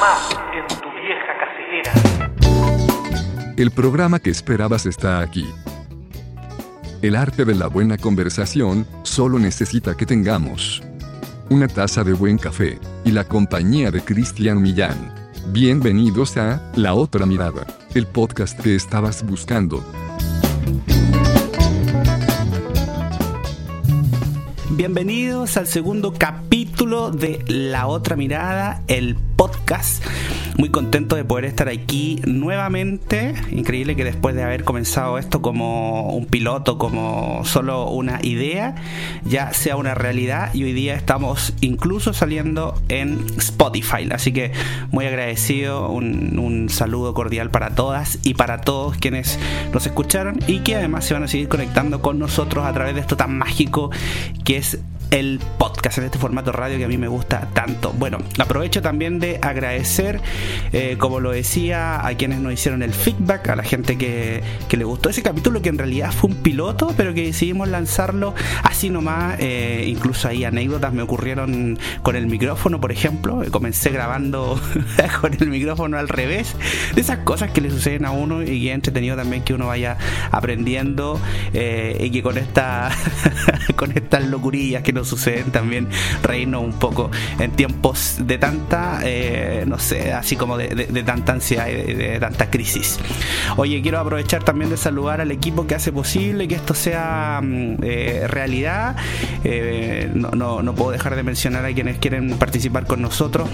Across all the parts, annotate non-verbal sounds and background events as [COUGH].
más en tu vieja casetera. El programa que esperabas está aquí. El arte de la buena conversación solo necesita que tengamos una taza de buen café y la compañía de Cristian Millán. Bienvenidos a La Otra Mirada, el podcast que estabas buscando. Bienvenidos al segundo capítulo de La Otra Mirada, el podcast. Muy contento de poder estar aquí nuevamente. Increíble que después de haber comenzado esto como un piloto, como solo una idea, ya sea una realidad y hoy día estamos incluso saliendo en Spotify. Así que muy agradecido, un, un saludo cordial para todas y para todos quienes nos escucharon y que además se van a seguir conectando con nosotros a través de esto tan mágico que es el podcast en este formato radio que a mí me gusta tanto. Bueno, aprovecho también de agradecer, eh, como lo decía, a quienes nos hicieron el feedback, a la gente que, que, le gustó ese capítulo que en realidad fue un piloto, pero que decidimos lanzarlo así nomás. Eh, incluso ahí anécdotas me ocurrieron con el micrófono, por ejemplo. Comencé grabando [LAUGHS] con el micrófono al revés. De esas cosas que le suceden a uno y es entretenido también que uno vaya aprendiendo eh, y que con esta [LAUGHS] con estas locurillas que suceden también reírnos un poco en tiempos de tanta, eh, no sé, así como de, tanta ansiedad y de, tanta crisis. Oye, quiero aprovechar también de saludar al equipo que hace posible que esto sea eh, realidad. Eh, no, no, no puedo dejar de mencionar a quienes quieren participar con nosotros.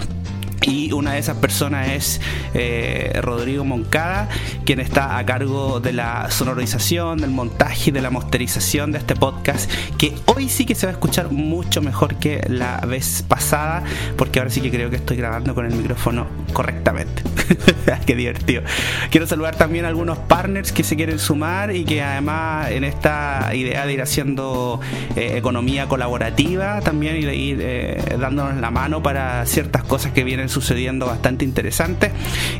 Y una de esas personas es eh, Rodrigo Moncada, quien está a cargo de la sonorización, del montaje y de la masterización de este podcast, que hoy sí que se va a escuchar mucho mejor que la vez pasada, porque ahora sí que creo que estoy grabando con el micrófono correctamente. [LAUGHS] Qué divertido. Quiero saludar también a algunos partners que se quieren sumar y que además en esta idea de ir haciendo eh, economía colaborativa también y de ir eh, dándonos la mano para ciertas cosas que vienen sucediendo bastante interesante.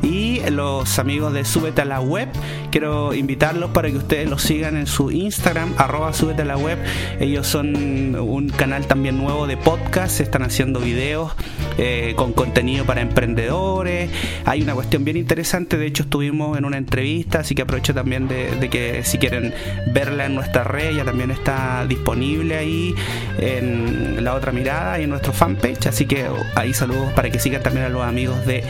Y los amigos de Súbete a la Web quiero invitarlos para que ustedes los sigan en su Instagram arroba Súbete a la Web. Ellos son un canal también nuevo de podcast están haciendo videos eh, con contenido para emprendedores. Hay una cuestión bien interesante de hecho estuvimos en una entrevista así que aprovecho también de, de que si quieren verla en nuestra red ya también está disponible ahí en la otra mirada y en nuestro fanpage así que ahí saludos para que sigan también a los amigos de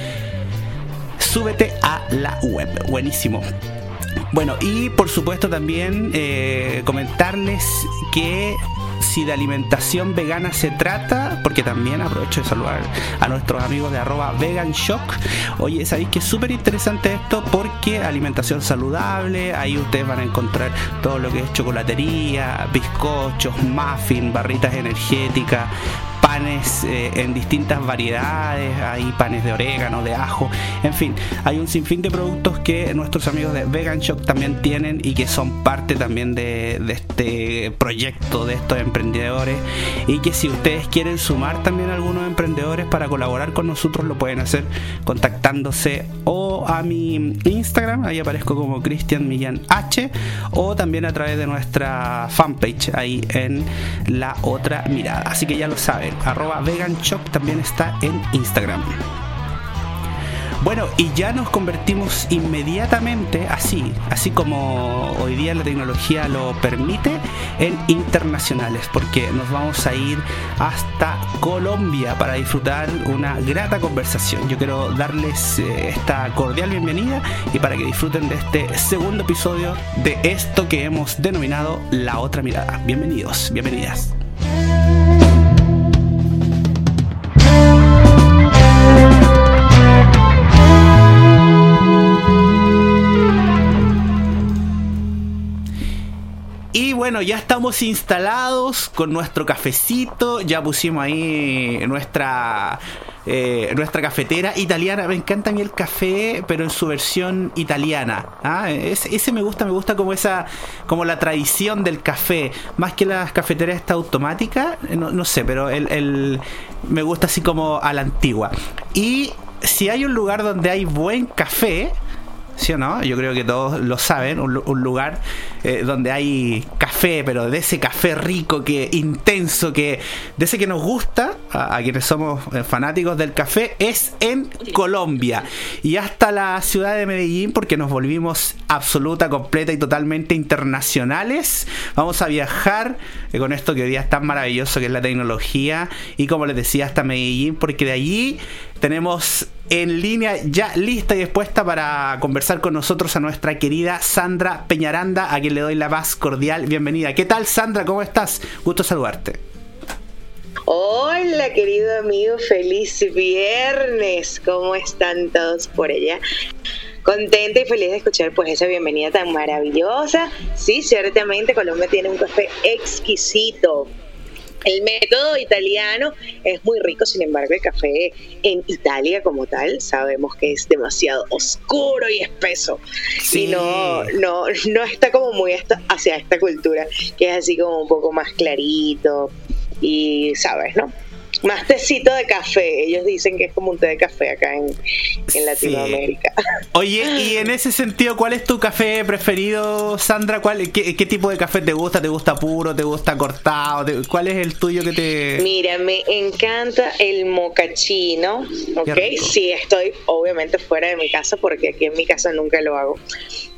Súbete a la web. Buenísimo. Bueno, y por supuesto también eh, comentarles que si de alimentación vegana se trata, porque también aprovecho de saludar a nuestros amigos de arroba vegan shock. Oye, sabéis que es súper interesante esto porque alimentación saludable, ahí ustedes van a encontrar todo lo que es chocolatería, bizcochos, muffin, barritas energéticas, panes eh, en distintas variedades, hay panes de orégano, de ajo, en fin, hay un sinfín de productos que nuestros amigos de Vegan Shock también tienen y que son parte también de, de este proyecto de estos emprendedores y que si ustedes quieren sumar también a algunos emprendedores para colaborar con nosotros lo pueden hacer contactándose o a mi Instagram, ahí aparezco como Cristian Millán H o también a través de nuestra fanpage ahí en la otra mirada, así que ya lo saben arroba veganshop también está en Instagram. Bueno, y ya nos convertimos inmediatamente, así, así como hoy día la tecnología lo permite, en internacionales, porque nos vamos a ir hasta Colombia para disfrutar una grata conversación. Yo quiero darles eh, esta cordial bienvenida y para que disfruten de este segundo episodio de esto que hemos denominado La Otra Mirada. Bienvenidos, bienvenidas. Bueno, ya estamos instalados con nuestro cafecito, ya pusimos ahí nuestra eh, nuestra cafetera italiana. Me encanta a mí el café, pero en su versión italiana. ¿ah? Ese, me gusta, me gusta como esa, como la tradición del café, más que las cafeteras esta automática, no, sé, pero el, me gusta así como a la antigua. Y si hay un lugar donde hay buen café, ¿sí o no? Yo creo que todos lo saben, un lugar eh, donde hay café, pero de ese café rico, que intenso, que de ese que nos gusta, a, quienes somos eh, fanáticos del café, es en Colombia. Y hasta la ciudad de Medellín, porque nos volvimos absoluta, completa y totalmente internacionales. Vamos a viajar eh, con esto que hoy día es tan maravilloso que es la tecnología. Y como les decía, hasta Medellín, porque de allí tenemos en línea ya lista y dispuesta para conversar con nosotros a nuestra querida Sandra Peñaranda, a quien le doy la más cordial bienvenida. ¿Qué tal Sandra? ¿Cómo estás? Gusto saludarte. Hola querido amigo, feliz viernes. ¿Cómo están todos por allá? Contenta y feliz de escuchar pues esa bienvenida tan maravillosa. Sí, ciertamente Colombia tiene un café exquisito el método italiano es muy rico, sin embargo, el café en Italia como tal sabemos que es demasiado oscuro y espeso. Y no, no, no está como muy hacia esta cultura, que es así como un poco más clarito y, ¿sabes, no? Más tecito de café. Ellos dicen que es como un té de café acá en, Latinoamérica. [LAUGHS] Oye, y en ese sentido, ¿cuál es tu café preferido, Sandra? ¿Cuál, qué, tipo de café te gusta? ¿Te gusta puro? ¿Te gusta cortado? ¿Cuál es el tuyo que te...? Mira, me encanta el mocachino, ¿ok? Sí, estoy obviamente fuera de mi casa porque aquí en mi casa nunca lo hago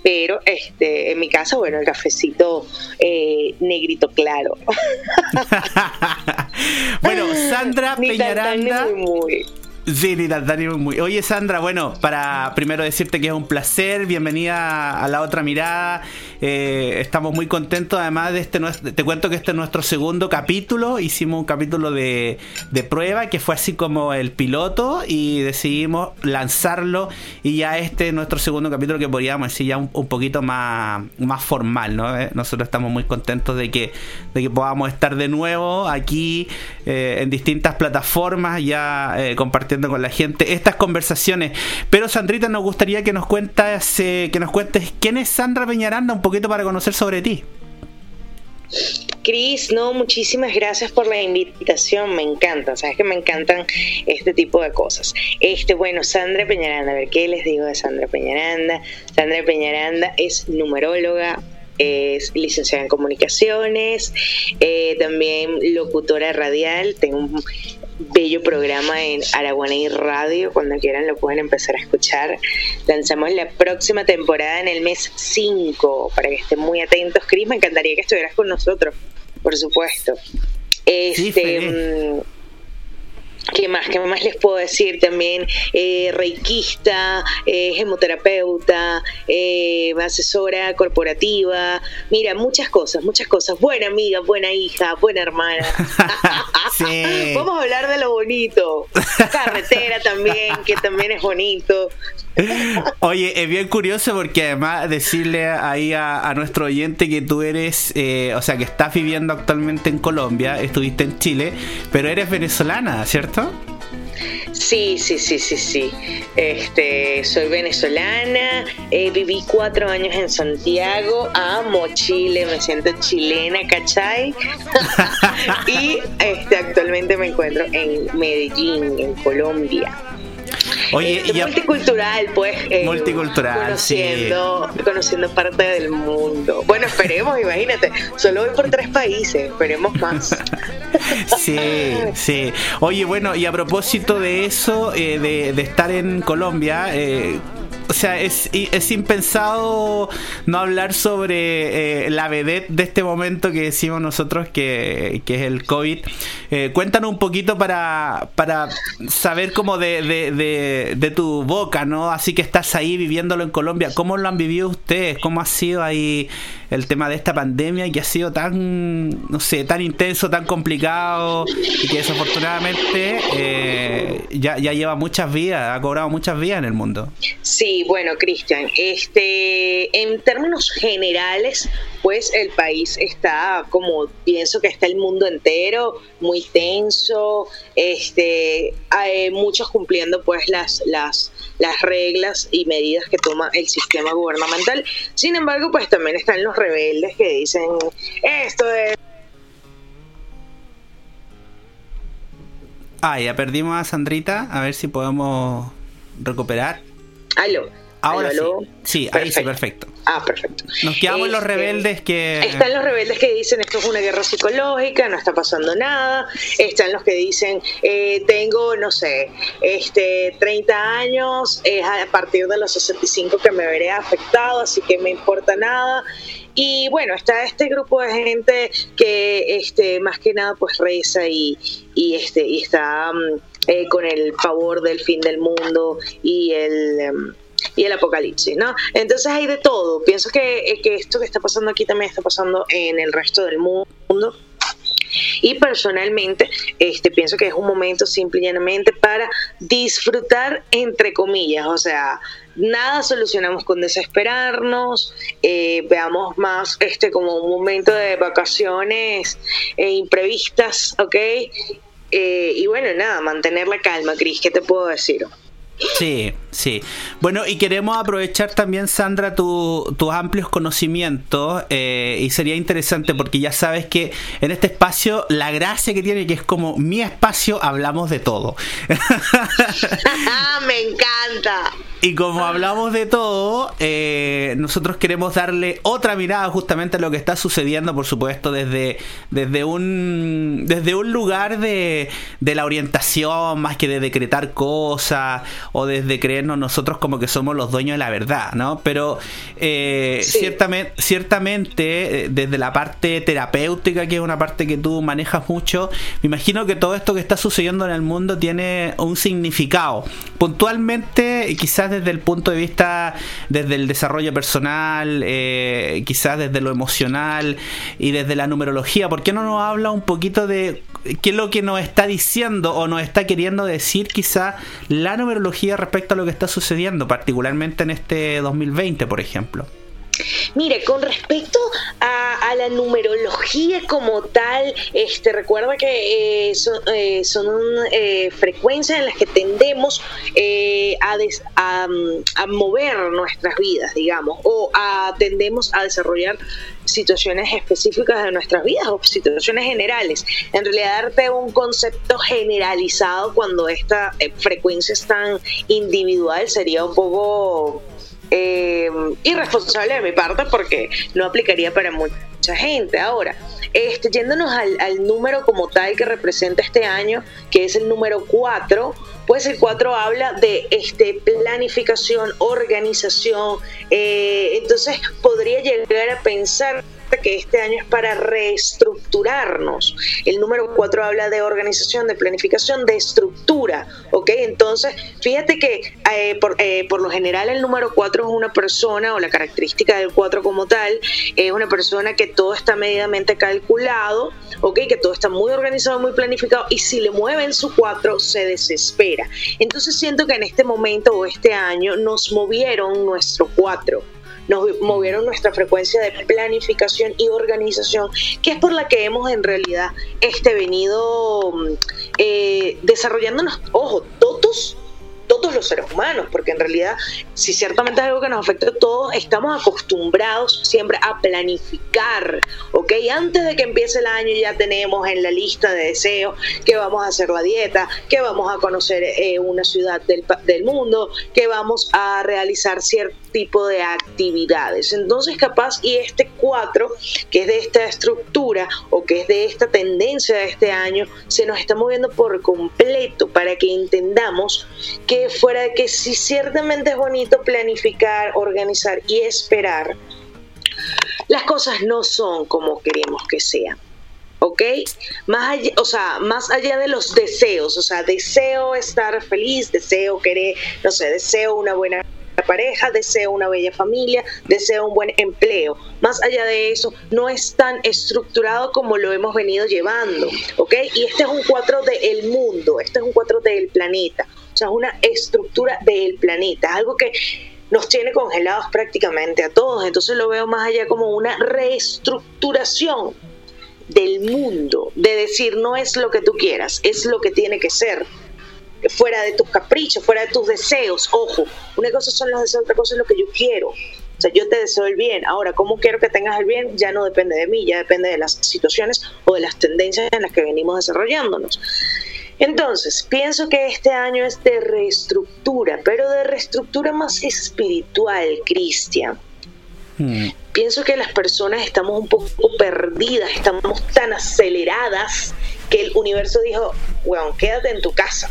pero este en mi casa, bueno, el cafecito eh, negrito claro. [LAUGHS] bueno, Sandra Peñaranda. Muy, Sí, Dani, muy. Oye, Sandra, bueno, para primero decirte que es un placer, bienvenida a la otra mirada. Eh, estamos muy contentos, además de este. Te cuento que este es nuestro segundo capítulo. Hicimos un capítulo de, de prueba que fue así como el piloto y decidimos lanzarlo. Y ya este es nuestro segundo capítulo que podríamos decir ya un, poquito más, más formal, ¿no? Eh, nosotros estamos muy contentos de que, de que podamos estar de nuevo aquí eh, en distintas plataformas, ya compartiendo con la gente estas conversaciones. Pero Sandrita, nos gustaría que nos cuentas, eh, que nos cuentes quién es Sandra Peñaranda, un poquito para conocer sobre ti. Cris, no, muchísimas gracias por la invitación, me encanta, sabes que me encantan este tipo de cosas. Este, bueno, Sandra Peñaranda, a ver qué les digo de Sandra Peñaranda. Sandra Peñaranda es numeróloga, es licenciada en comunicaciones, eh, también locutora radial, tengo bello programa en Araguaney Radio. Cuando quieran lo pueden empezar a escuchar. Lanzamos la próxima temporada en el mes 5 para que estén muy atentos. Cris, me encantaría que estuvieras con nosotros, por supuesto. Este, ¿Qué más? ¿Qué más les puedo decir también? Eh, reikista, eh, hemoterapeuta, eh, asesora corporativa. Mira, muchas cosas, muchas cosas. Buena amiga, buena hija, buena hermana. [LAUGHS] Vamos a hablar de lo bonito. [LAUGHS] Carretera también, que también es bonito. Oye, es bien curioso porque además decirle ahí a, nuestro oyente que tú eres, eh, o sea, que estás viviendo actualmente en Colombia, estuviste en Chile, pero eres venezolana, ¿cierto? Sí, sí, sí, sí, sí. Este, soy venezolana, eh, viví cuatro años en Santiago, amo Chile, me siento chilena, ¿cachai? [LAUGHS] y este, actualmente me encuentro en Medellín, en Colombia. Oye, multicultural, pues. Eh, multicultural, conociendo, conociendo parte del mundo. Bueno, esperemos, imagínate. Solo voy por tres países, esperemos más. [LAUGHS] sí, sí. Oye, bueno, y a propósito de eso, eh, de, de, estar en Colombia, eh, o sea, es, es impensado no hablar sobre eh, la vedette de este momento que decimos nosotros, que, es el COVID. Eh, cuéntanos un poquito para, para saber cómo de, de, de, tu boca, ¿no? Así que estás ahí viviéndolo en Colombia. ¿Cómo lo han vivido ustedes? ¿Cómo ha sido ahí el tema de esta pandemia que ha sido tan, no sé, tan intenso, tan complicado y que desafortunadamente eh, ya, ya lleva muchas vidas, ha cobrado muchas vidas en el mundo? Sí, bueno, Cristian, este, en términos generales, pues el país está, como pienso que está el mundo entero, muy tenso, este, hay muchos cumpliendo pues las, las, las reglas y medidas que toma el sistema gubernamental. Sin embargo, pues también están los rebeldes que dicen esto es Ah, ya perdimos a Sandrita. A ver si podemos recuperar. Aló. Ahora ¿Aló, sí. Sí, ahí sí, perfecto. Ah, perfecto. Nos quedamos en los Este, rebeldes que... Están los rebeldes que dicen esto es una guerra psicológica, no está pasando nada. Están los que dicen eh, tengo, no sé, este 30 años, es a partir de los 65 que me veré afectado, así que me importa nada. Y bueno, está este grupo de gente que este más que nada pues reza y, y este y está mm, eh, con el favor del fin del mundo y el em, y el apocalipsis, ¿no? Entonces hay de todo. Pienso que, eh, que esto que está pasando aquí también está pasando en el resto del mundo. Y personalmente, este, pienso que es un momento simple y llanamente para disfrutar, entre comillas, o sea, nada solucionamos con desesperarnos, eh, veamos más este como un momento de vacaciones eh, imprevistas, ¿ok? Eh, y bueno, nada, mantener la calma, Cris, ¿qué te puedo decir? Sí, sí. Bueno, y queremos aprovechar también, Sandra, tu- tus amplios conocimientos eh, y sería interesante porque ya sabes que en este espacio la gracia que tiene que es como mi espacio, hablamos de todo. [LAUGHS] Me encanta. Y como hablamos de todo, eh, nosotros queremos darle otra mirada justamente a lo que está sucediendo, por supuesto, desde, desde, un, desde un lugar de, de la orientación, más que de decretar cosas, o desde creernos nosotros como que somos los dueños de la verdad, ¿no? Pero eh, Sí. ciertamente, ciertamente, eh, desde la parte terapéutica, que es una parte que tú manejas mucho, me imagino que todo esto que está sucediendo en el mundo tiene un significado. Puntualmente, y quizás desde el punto de vista, desde el desarrollo personal, eh, quizás desde lo emocional y desde la numerología, ¿por qué no nos habla un poquito de qué es lo que nos está diciendo o nos está queriendo decir quizás la numerología respecto a lo que está sucediendo, particularmente en este 2020, por ejemplo? Mire, con respecto a, la numerología como tal, este, recuerda que eh, son, eh, son eh, frecuencias en las que tendemos a, a, mover nuestras vidas, digamos, o tendemos a desarrollar situaciones específicas de nuestras vidas o situaciones generales. En realidad, darte un concepto generalizado cuando esta eh, frecuencia es tan individual sería un poco eh, irresponsable de mi parte porque no aplicaría para mucha gente. Ahora, este, yéndonos al, al número como tal que representa este año, que es el número 4, pues el 4 habla de este, planificación, organización, eh, entonces podría llegar a pensar que este año es para reestructurarnos. El número 4 habla de organización, de planificación, de estructura, ¿ok? Entonces, fíjate que eh, por, eh, por lo general el número 4 es una persona, o la característica del 4 como tal, es una persona que todo está medidamente calculado, ¿ok? Que todo está muy organizado, muy planificado, y si le mueven su 4 se desespera. Entonces siento que en este momento o este año nos movieron nuestro 4 nos movieron nuestra frecuencia de planificación y organización, que es por la que hemos en realidad este venido mm, eh, desarrollándonos, ojo, todos todos los seres humanos, porque en realidad, si ciertamente es algo que nos afecta a todos, estamos acostumbrados siempre a planificar, ¿ok? Antes de que empiece el año ya tenemos en la lista de deseos que vamos a hacer la dieta, que vamos a conocer eh, una ciudad del, del mundo, que vamos a realizar cierto tipo de actividades. Entonces, capaz, y este 4, que es de esta estructura o que es de esta tendencia de este año, se nos está moviendo por completo para que entendamos que fuera de que si ciertamente es bonito planificar, organizar y esperar, las cosas no son como queremos que sean. ¿ok? Más allá, o sea, más allá de los deseos, o sea, deseo estar feliz, deseo querer, no sé, deseo una buena pareja, deseo una bella familia, deseo un buen empleo. Más allá de eso, no es tan estructurado como lo hemos venido llevando, ¿ok? Y este es un 4 del mundo, este es un 4 del planeta, o sea, es una estructura del planeta, algo que nos tiene congelados prácticamente a todos, entonces lo veo más allá como una reestructuración del mundo, de decir no es lo que tú quieras, es lo que tiene que ser, fuera de tus caprichos, fuera de tus deseos. Ojo, una cosa son los deseos, otra cosa es lo que yo quiero. O sea, yo te deseo el bien. Ahora, ¿cómo quiero que tengas el bien? Ya no depende de mí, ya depende de las situaciones o de las tendencias en las que venimos desarrollándonos. Entonces, pienso que este año es de reestructura, pero de reestructura más espiritual, Cristian. Hmm. Pienso que las personas estamos un poco perdidas, estamos tan aceleradas que el universo dijo, bueno, quédate en tu casa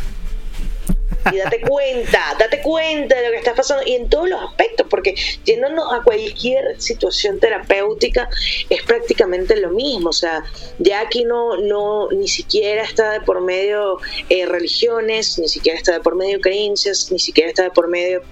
y date cuenta, date cuenta de lo que está pasando y en todos los aspectos, porque yéndonos a cualquier situación terapéutica es prácticamente lo mismo, o sea, ya aquí no, no ni siquiera está de por medio eh, religiones, ni siquiera está de por medio creencias, ni siquiera está de por medio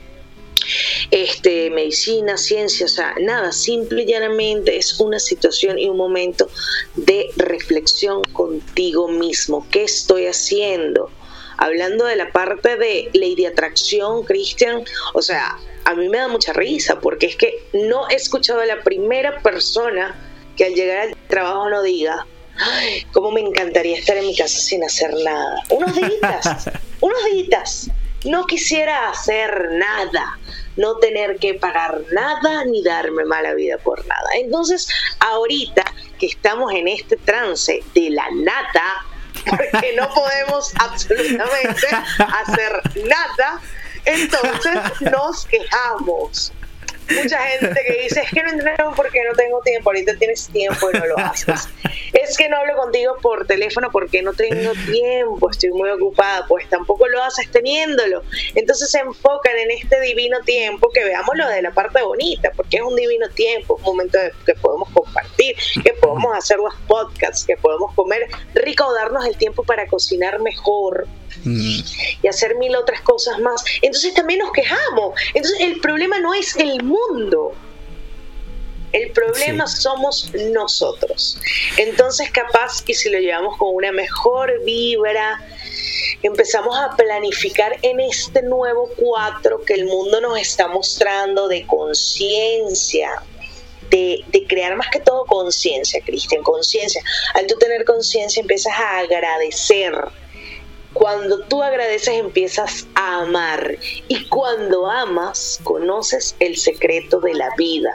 este, medicina, ciencia, o sea, nada, simple y llanamente es una situación y un momento de reflexión contigo mismo. ¿Qué estoy haciendo? Hablando de la parte de ley de atracción, Cristian, o sea, a mí me da mucha risa porque es que no he escuchado a la primera persona que al llegar al trabajo no diga, Ay, cómo me encantaría estar en mi casa sin hacer nada. Unos días, [LAUGHS] unos días. No quisiera hacer nada, no tener que pagar nada ni darme mala vida por nada. Entonces, ahorita que estamos en este trance de la nata, porque no podemos absolutamente hacer nada, entonces nos quejamos mucha gente que dice, es que no entreno porque no tengo tiempo, ahorita tienes tiempo y no lo haces. es que no hablo contigo por teléfono porque no tengo tiempo, estoy muy ocupada, pues tampoco lo haces teniéndolo. Entonces se enfocan en este divino tiempo, que veámoslo de la parte bonita, porque es un divino tiempo, un momento que podemos compartir, que podemos hacer los podcasts, que podemos comer rico darnos el tiempo para cocinar mejor mm. y hacer mil otras cosas más. Entonces también nos quejamos. Entonces el problema no es el mundo. El problema somos nosotros. Entonces, capaz que si lo llevamos con una mejor vibra, empezamos a planificar en este nuevo cuatro que el mundo nos está mostrando de conciencia, de, de, crear más que todo conciencia, Cristian, conciencia. Al tú tener conciencia empiezas a agradecer cuando tú agradeces empiezas a amar y cuando amas conoces el secreto de la vida.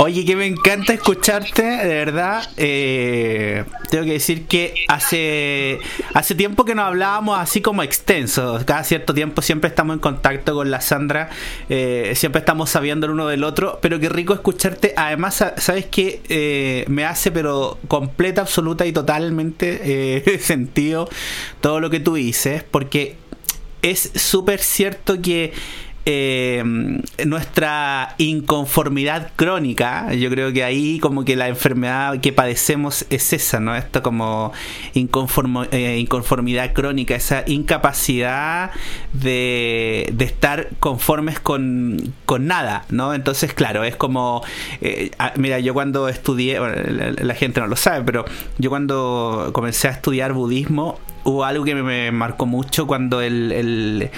Oye, que me encanta escucharte, de verdad. Eh, tengo que decir que hace hace tiempo que nos hablábamos así como extenso. Cada cierto tiempo siempre estamos en contacto con la Sandra, eh, siempre estamos sabiendo el uno del otro. Pero qué rico escucharte. Además, sabes que eh, me hace, pero completa, absoluta y totalmente [LAUGHS] sentido todo lo que tú dices, porque es súper cierto que eh, nuestra inconformidad crónica, yo creo que ahí como que la enfermedad que padecemos es esa, ¿no? Esto como eh, inconformidad crónica, esa incapacidad de, estar conformes con, nada, ¿no? Entonces, claro, es como, eh, mira, yo cuando estudié, la, gente no lo sabe, pero yo cuando comencé a estudiar budismo, hubo algo que me, marcó mucho cuando el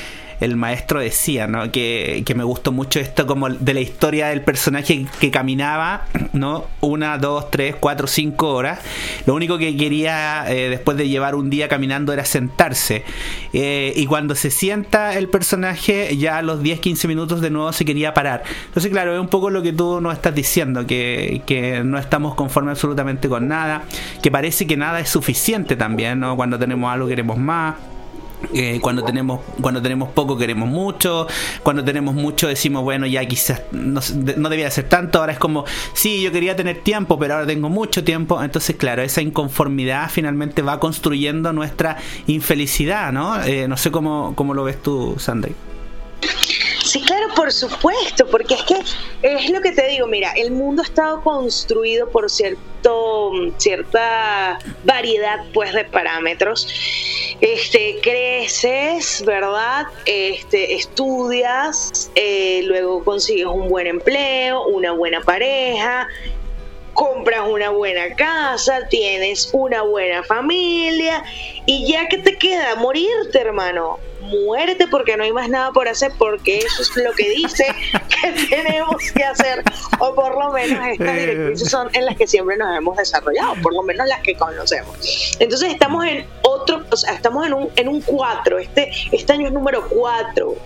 maestro decía, ¿no? Que, me gustó mucho esto como de la historia del personaje que caminaba, ¿no? Una, dos, tres, cuatro, cinco horas. Lo único que quería eh, después de llevar un día caminando era sentarse. Eh, y cuando se sienta el personaje, ya a los 10, 15 minutos de nuevo se quería parar. Entonces, claro, es un poco lo que tú nos estás diciendo, que, que no estamos conformes absolutamente con nada, que parece que nada es suficiente también, ¿no? Cuando tenemos algo queremos más. Eh, cuando tenemos cuando tenemos poco queremos mucho. Cuando tenemos mucho decimos bueno ya quizás no, no, debía ser tanto ahora es como sí yo quería tener tiempo pero ahora tengo mucho tiempo entonces claro esa inconformidad finalmente va construyendo nuestra infelicidad no eh, no sé cómo, cómo lo ves tú Sandy Sí, claro, por supuesto, porque es que es lo que te digo, mira, el mundo ha estado construido por cierto, cierta variedad pues de parámetros. Este, creces, ¿verdad? Este, estudias, eh, luego consigues un buen empleo, una buena pareja, compras una buena casa, tienes una buena familia y ya que te queda morirte, hermano muerte porque no hay más nada por hacer, porque eso es lo que dice [LAUGHS] que tenemos que hacer, o por lo menos estas directrices son en las que siempre nos hemos desarrollado, por lo menos las que conocemos. Entonces estamos en otro, o sea, estamos en un, en un 4, este, este año es número 4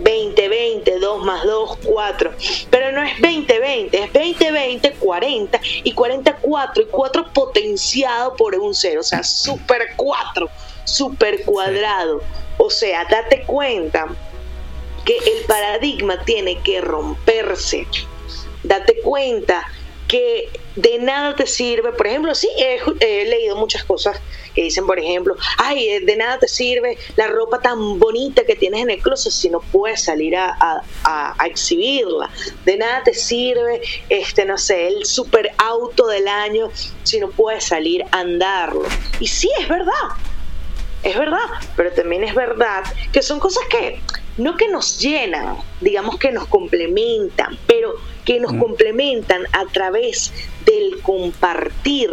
2020, 2 más 2, 4. Pero no es 2020, es 2020, 40 y 44 y 4 potenciado por un 0, o sea, super 4, super cuadrado. O sea, date cuenta que el paradigma tiene que romperse. Date cuenta que de nada te sirve, por ejemplo, sí, he, leído muchas cosas que dicen, por ejemplo, ay, eh, de nada te sirve la ropa tan bonita que tienes en el closet si no puedes salir a, exhibirla. De nada te sirve, este, no sé, el super auto del año si no puedes salir a andarlo. Y sí, es verdad, es verdad, pero también es verdad que son cosas que no que nos llenan, digamos que nos complementan, pero que nos mm. complementan a través del compartir.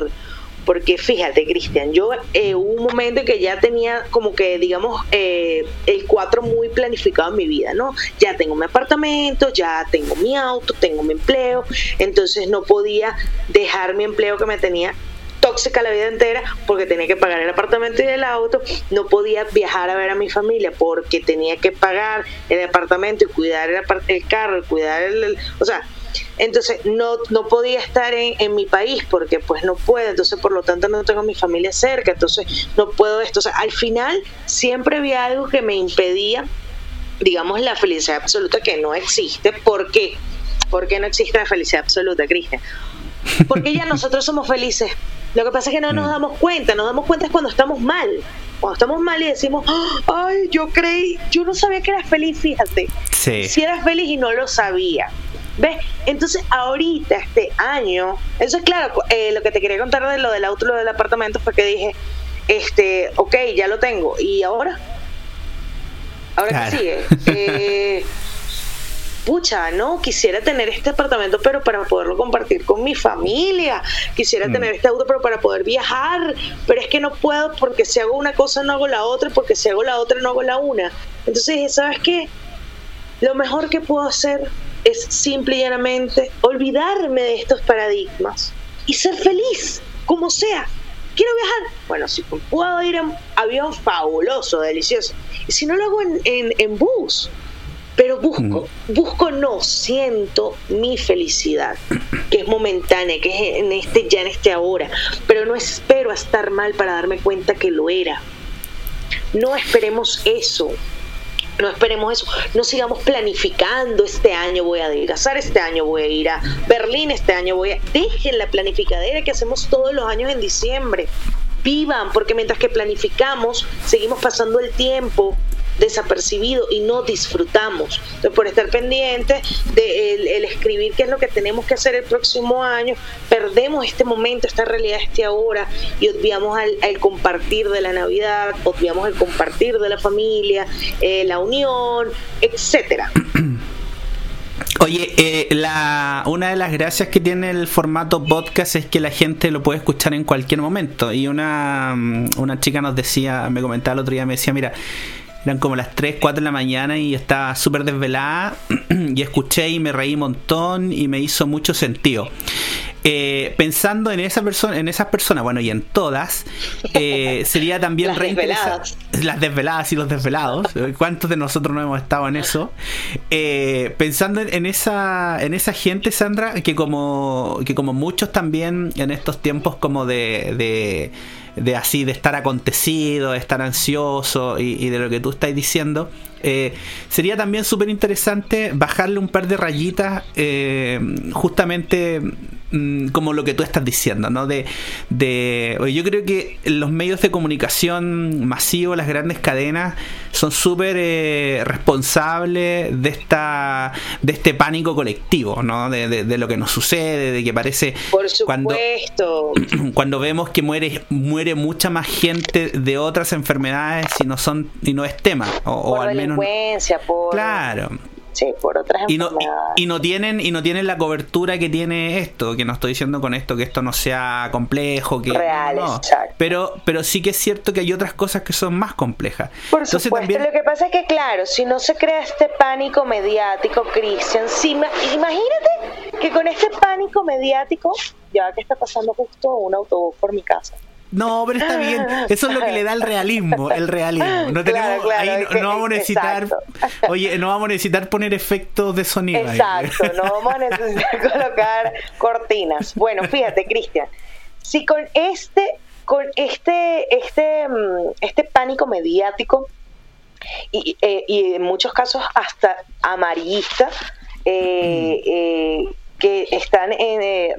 Porque fíjate, Cristian, yo eh, hubo un momento en que ya tenía como que, digamos, eh, el 4 muy planificado en mi vida, ¿no? Ya tengo mi apartamento, ya tengo mi auto, tengo mi empleo, entonces no podía dejar mi empleo que me tenía tóxica la vida entera porque tenía que pagar el apartamento y el auto, no podía viajar a ver a mi familia porque tenía que pagar el apartamento y cuidar el, el carro cuidar el, o sea, entonces no, no podía estar en, en, mi país porque pues no puedo, entonces por lo tanto no tengo mi familia cerca, entonces no puedo esto, o sea, al final siempre había algo que me impedía, digamos, la felicidad absoluta que no existe, ¿por qué? ¿Por qué no existe la felicidad absoluta, Cristian? Porque ya nosotros somos felices lo que pasa es que no nos mm. damos cuenta, nos damos cuenta es cuando estamos mal. Cuando estamos mal y decimos, ay, yo creí, yo no sabía que eras feliz, fíjate. Si eras feliz y no lo sabía. ¿Ves? Entonces, ahorita, este año, eso es claro, eh, lo que te quería contar de lo del auto, lo del apartamento, fue que dije, este, ok, ya lo tengo. ¿Y ahora? ¿Ahora qué sigue? [LAUGHS] Eh, pucha, no, quisiera tener este apartamento, pero para poderlo compartir con mi familia, quisiera mm. tener este auto, pero para poder viajar, pero es que no puedo porque si hago una cosa no hago la otra, porque si hago la otra no hago la una. Entonces ¿sabes qué? Lo mejor que puedo hacer es simple y llanamente olvidarme de estos paradigmas y ser feliz, como sea. Quiero viajar. Bueno, si puedo ir en avión, fabuloso, delicioso. Y si no lo hago en, en, en bus, pero busco, busco no, siento mi felicidad, que es momentánea, que es en este, ya en este ahora, pero no espero a estar mal para darme cuenta que lo era. No esperemos eso. No esperemos eso, no sigamos planificando este año voy a adelgazar, este año voy a ir a Berlín, este año voy a... Dejen la planificadera que hacemos todos los años en diciembre. Vivan, porque mientras que planificamos, seguimos pasando el tiempo desapercibido y no disfrutamos. Entonces, por estar pendiente de el, escribir qué es lo que tenemos que hacer el próximo año, perdemos este momento, esta realidad, este ahora y obviamos al, compartir de la Navidad, obviamos el compartir de la familia, eh, la unión, etcétera. [CLEARS THROAT] Oye, eh, la, una de las gracias que tiene el formato podcast es que la gente lo puede escuchar en cualquier momento. Y una, una chica nos decía, me comentaba el otro día, me decía, mira, eran como las 3, 4 de la mañana y estaba súper desvelada [CLEARS THROAT] y escuché y me reí un montón y me hizo mucho sentido. Eh, pensando en esa persona, en esas personas, bueno, y en todas, eh, [LAUGHS] sería también las desveladas. las desveladas y los desvelados. ¿Cuántos de nosotros no hemos estado en eso? Eh, pensando en, esa, en esa gente, Sandra, que como, que como muchos también en estos tiempos como de de así, de estar acontecido, de estar ansioso y, de lo que tú estás diciendo, eh, sería también súper interesante bajarle un par de rayitas eh, justamente como lo que tú estás diciendo, ¿no? De, de, yo creo que los medios de comunicación masivos, las grandes cadenas, son súper eh, responsables de esta de este pánico colectivo, ¿no? De, de, lo que nos sucede, de que parece Por supuesto. cuando [CLEARS THROAT] cuando vemos que muere muere mucha más gente de otras enfermedades y no son y no es tema o, al menos por claro por otras y no, y, no tienen y no tienen la cobertura que tiene esto, que no estoy diciendo con esto que esto no sea complejo, que Real, pero pero sí que es cierto que hay otras cosas que son más complejas. Por supuesto, lo que pasa es que claro, si no se crea este pánico mediático, Cristian, si, imagínate que con este pánico mediático, ya que está pasando justo un autobús por mi casa. No, pero está bien. Eso es lo que le da el realismo, el realismo. No tenemos, ahí no, vamos a necesitar, oye, no vamos a necesitar poner efectos de sonido. Exacto, no vamos a necesitar [LAUGHS] colocar cortinas. Bueno, fíjate, Cristian, si con este, con este, este, mm, este pánico mediático y, eh, y en muchos casos hasta amarillista, eh, mm. eh, que están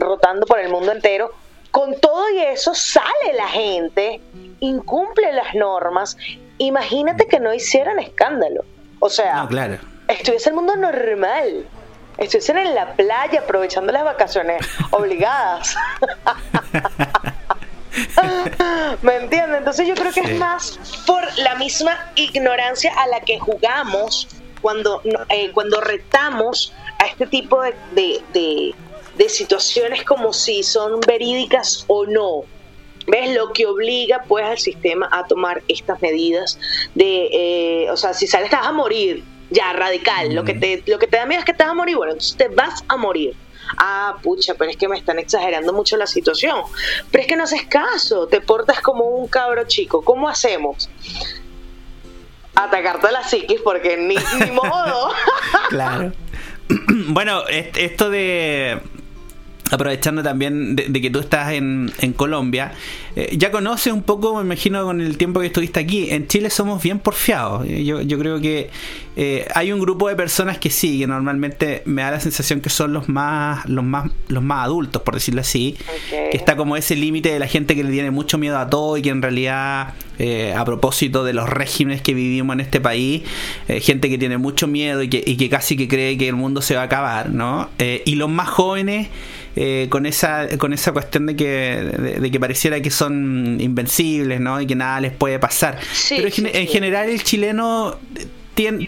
rotando por el mundo entero, con todo y eso sale la gente, incumple las normas. Imagínate que no hicieran escándalo. O sea, estuviese el mundo normal. Estuviesen en la playa aprovechando las vacaciones [LAUGHS] obligadas. [LAUGHS] ¿Me entiendes? Entonces yo creo que es más por la misma ignorancia a la que jugamos cuando, eh, cuando retamos a este tipo de, de situaciones como si son verídicas o no. ¿Ves? Lo que obliga pues al sistema a tomar estas medidas de, eh, o sea, si sales te vas a morir, ya, radical. Lo, que te, lo que te da miedo es que te vas a morir, bueno, entonces te vas a morir. Ah, pucha, pero es que me están exagerando mucho la situación. Pero es que no haces caso, te portas como un cabro chico. ¿Cómo hacemos? Atacarte a la psiquis porque ni, ni modo. [LAUGHS] claro. [CLEARS THROAT] bueno, esto de aprovechando también de, que tú estás en, en Colombia, eh, ya conoces un poco, me imagino, con el tiempo que estuviste aquí. En Chile somos bien porfiados. Eh, yo, yo creo que eh, hay un grupo de personas que sí, que normalmente me da la sensación que son los más, los más, los más adultos, por decirlo así. Que está como ese límite de la gente que le tiene mucho miedo a todo y que en realidad, a propósito de los regímenes que vivimos en este país, gente que tiene mucho miedo y que, y que casi que cree que el mundo se va a acabar, ¿no? y los más jóvenes eh, con esa con esa cuestión de que de, que pareciera que son invencibles no y que nada les puede pasar. Pero en general el chileno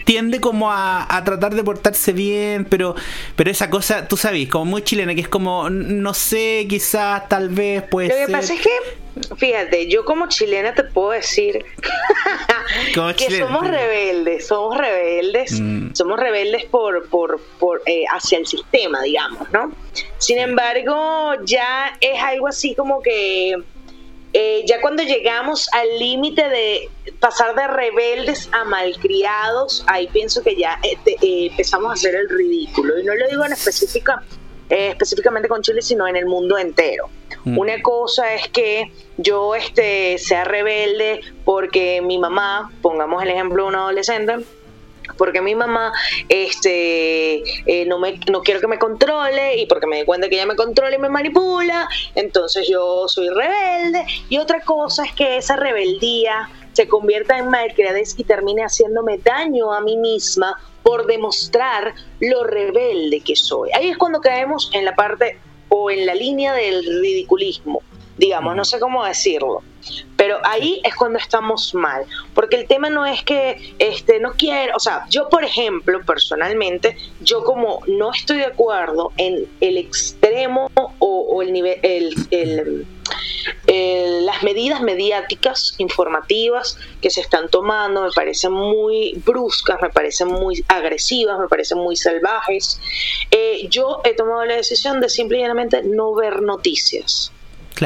tiende como a, tratar de portarse bien, pero, pero esa cosa, tú sabes, como muy chilena, que es como, no sé, quizás, tal vez, puede Lo que pasa es que, fíjate, yo como chilena te puedo decir [LAUGHS] [LAUGHS] que somos rebeldes, somos rebeldes, mm. somos rebeldes por, por, por eh, hacia el sistema, digamos, ¿no? Sin embargo, ya es algo así como que eh, ya cuando llegamos al límite de pasar de rebeldes a malcriados, ahí pienso que ya eh, eh, empezamos a hacer el ridículo. Y no lo digo en específica, específicamente con Chile, sino en el mundo entero. Mm. Una cosa es que yo este, sea rebelde porque mi mamá, pongamos el ejemplo de un adolescente, porque mi mamá este eh, no me no quiero que me controle y porque me di cuenta que ella me controla y me manipula entonces yo soy rebelde y otra cosa es que esa rebeldía se convierta en malcriadez y termine haciéndome daño a mí misma por demostrar lo rebelde que soy. Ahí es cuando caemos en la parte o en la línea del ridiculismo, digamos, no sé cómo decirlo. Pero ahí es cuando estamos mal, porque el tema no es que este no quiero, o sea, yo por ejemplo, personalmente, yo como no estoy de acuerdo en el extremo o, el nivel el, las medidas mediáticas informativas que se están tomando me parecen muy bruscas, me parecen muy agresivas, me parecen muy salvajes. Eh, yo he tomado la decisión de simplemente no ver noticias.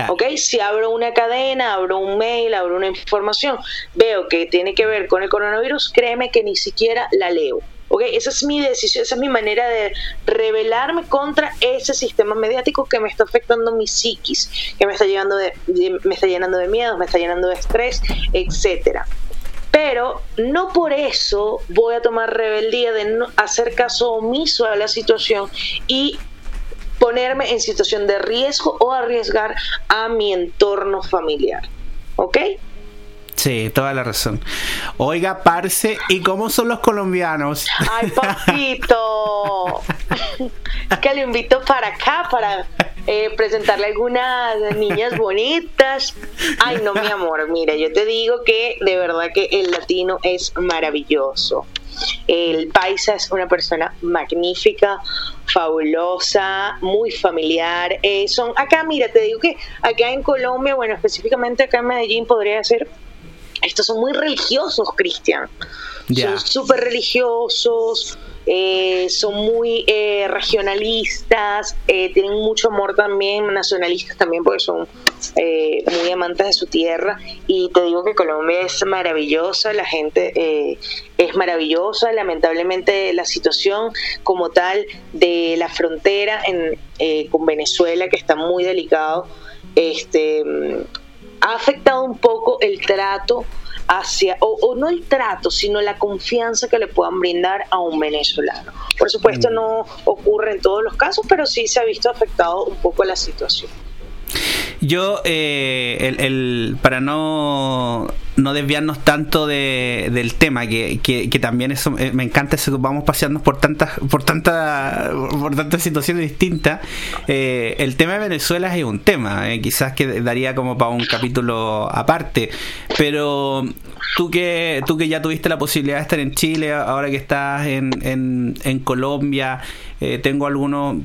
¿Ok? Si abro una cadena, abro un mail, abro una información, veo que tiene que ver con el coronavirus, créeme que ni siquiera la leo. ¿Ok? Esa es mi decisión, esa es mi manera de rebelarme contra ese sistema mediático que me está afectando mi psiquis, que me está, llenando de, me está llenando de miedo, me está llenando de estrés, etcétera pero no por eso voy a tomar rebeldía de no hacer caso omiso a la situación y ponerme en situación de riesgo o arriesgar a mi entorno familiar. ¿Ok? Sí, toda la razón. Oiga, Parce, ¿y cómo son los colombianos? Ay, papito. [LAUGHS] que lo invito para acá para eh, presentarle algunas niñas bonitas. Ay, no, mi amor, mira, yo te digo que de verdad que el latino es maravilloso. El paisa es una persona magnífica, fabulosa, muy familiar. Eh, son acá, mira, te digo que acá en Colombia, bueno, específicamente acá en Medellín podría ser, estos son muy religiosos, Cristian. Son súper religiosos. Eh, son muy eh, regionalistas, eh, tienen mucho amor también, nacionalistas también, porque son muy amantes de su tierra. Y te digo que Colombia es maravillosa, la gente es maravillosa. Lamentablemente, la situación como tal de la frontera con Venezuela, que está muy delicado, este, ha afectado un poco el trato hacia, o, no el trato, sino la confianza que le puedan brindar a un venezolano. Por supuesto mm. no ocurre en todos los casos, pero sí se ha visto afectado un poco la situación. Yo, eh, el, para no, no desviarnos tanto de, del tema, que, que, también eso eh, me encanta, eso, vamos paseando por tantas por tantas por tantas situaciones distintas. Eh, el tema de Venezuela es un tema, quizás que daría como para un capítulo aparte, pero tú que tú que ya tuviste la posibilidad de estar en Chile, ahora que estás en, en, en Colombia, tengo algunos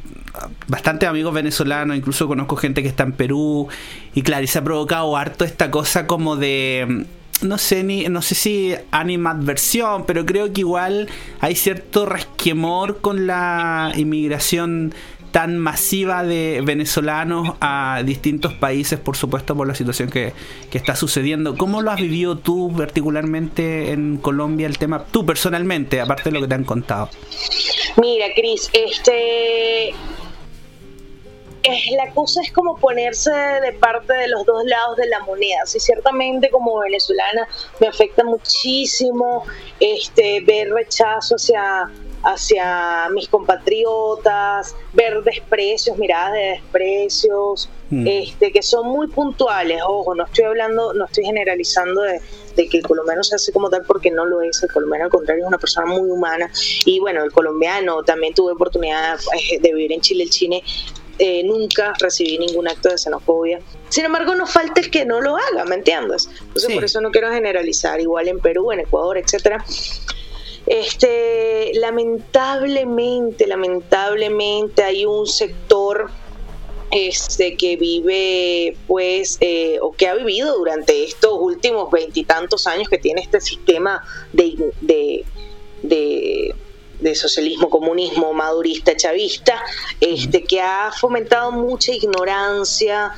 bastantes amigos venezolanos, incluso conozco gente que está en Perú, y claro, y se ha provocado harto esta cosa como de no sé ni no sé si animadversión, pero creo que igual hay cierto resquemor con la inmigración tan masiva de venezolanos a distintos países, por supuesto, por la situación que, que, está sucediendo. ¿Cómo lo has vivido tú particularmente en Colombia el tema, tú personalmente, aparte de lo que te han contado? Mira, Cris, este es, la cosa es como ponerse de parte de los dos lados de la moneda. Sí, ciertamente como venezolana me afecta muchísimo este, ver rechazo hacia, hacia mis compatriotas, ver desprecios, miradas de desprecios, mm. este, que son muy puntuales. Ojo, no estoy hablando, no estoy generalizando de, de que el colombiano se hace como tal porque no lo es. El colombiano al contrario es una persona muy humana. Y bueno, el colombiano también tuve oportunidad eh, de vivir en Chile. El Chile eh, nunca recibí ningún acto de xenofobia. Sin embargo, no falta el que no lo haga, ¿me entiendes? Entonces, por eso no quiero generalizar, igual en Perú, en Ecuador, etcétera. Este, lamentablemente, lamentablemente hay un sector este, que vive, pues, eh, o que ha vivido durante estos últimos veintitantos años que tiene este sistema de, de, de de socialismo, comunismo, madurista, chavista, este, que ha fomentado mucha ignorancia,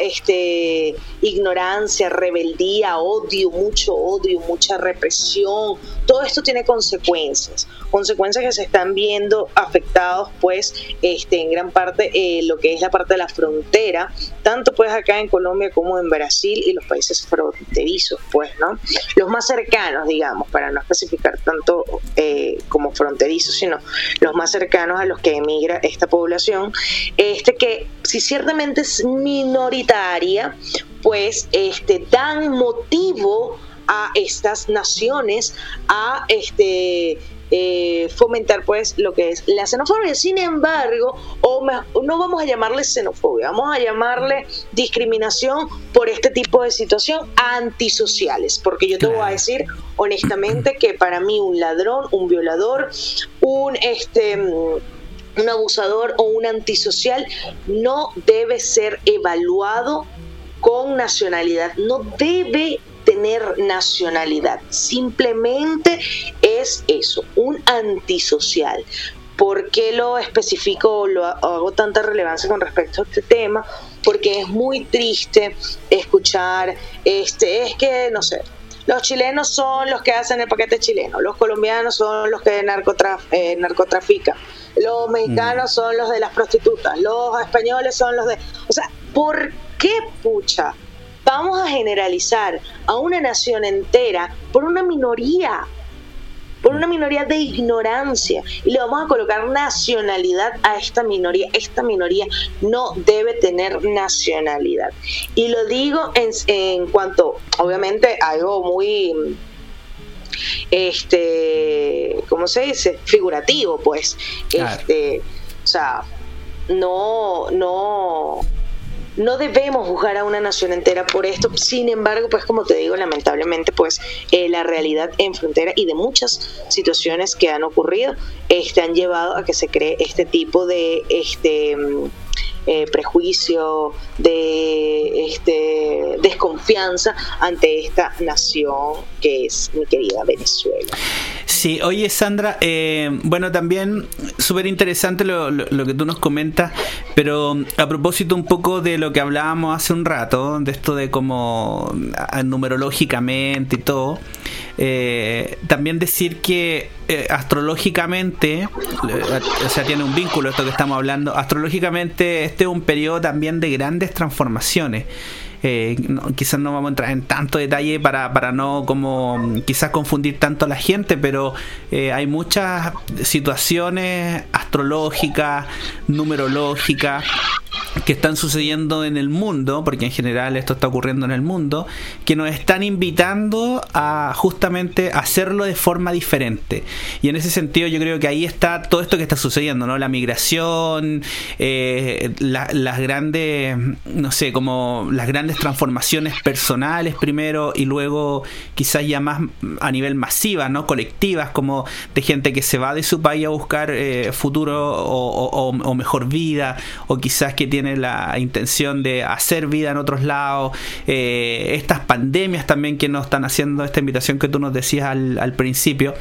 este, ignorancia, rebeldía, odio, mucho odio, mucha represión. Todo esto tiene consecuencias, consecuencias que se están viendo afectados, pues, este, en gran parte eh, lo que es la parte de la frontera, tanto pues acá en Colombia como en Brasil y los países fronterizos, pues, ¿no? Los más cercanos, digamos, para no especificar tanto eh, fronterizos, sino los más cercanos a los que emigra esta población, este que si ciertamente es minoritaria, pues este dan motivo a estas naciones a este eh, fomentar pues lo que es la xenofobia. Sin embargo, o no vamos a llamarle xenofobia, vamos a llamarle discriminación por este tipo de situación antisociales, porque yo te voy a decir honestamente que para mí un ladrón, un violador, un este un abusador o un antisocial no debe ser evaluado con nacionalidad, no debe tener nacionalidad, simplemente es eso, un antisocial. ¿Por qué lo especifico, lo hago tanta relevancia con respecto a este tema? Porque es muy triste escuchar, este, es que, no sé, los chilenos son los que hacen el paquete chileno, los colombianos son los que eh, narcotrafican, los mexicanos mm. son los de las prostitutas, los españoles son los de... O sea, ¿por qué pucha? Vamos a generalizar a una nación entera por una minoría, por una minoría de ignorancia y le vamos a colocar nacionalidad a esta minoría. Esta minoría no debe tener nacionalidad. Y lo digo en, cuanto, obviamente, algo muy este, ¿cómo se dice? Figurativo, pues. Este, o sea, no, no, no debemos juzgar a una nación entera por esto. Sin embargo, pues como te digo, lamentablemente, pues eh, la realidad en frontera y de muchas situaciones que han ocurrido este, han llevado a que se cree este tipo de este mm, eh, prejuicio, de este, desconfianza ante esta nación que es mi querida Venezuela. Sí, oye Sandra, eh, bueno también súper interesante lo, que tú nos comentas, pero a propósito un poco de lo que hablábamos hace un rato, de esto de cómo numerológicamente y todo, eh, también decir que eh, astrológicamente, o sea, tiene un vínculo esto que estamos hablando, astrológicamente este es un periodo también de grandes transformaciones. Eh, quizás no vamos a entrar en tanto detalle para, para no como quizás confundir tanto a la gente, pero eh, hay muchas situaciones astrológicas, numerológicas, que están sucediendo en el mundo, porque en general esto está ocurriendo en el mundo, que nos están invitando a justamente hacerlo de forma diferente. Y en ese sentido yo creo que ahí está todo esto que está sucediendo, ¿no? La migración, eh, las grandes, no sé, como las grandes transformaciones personales primero y luego quizás ya más a nivel masiva, ¿no? Colectivas, como de gente que se va de su país a buscar eh, futuro o, mejor vida, o quizás que tiene la intención de hacer vida en otros lados, eh, estas pandemias también que nos están haciendo esta invitación que tú nos decías al, principio,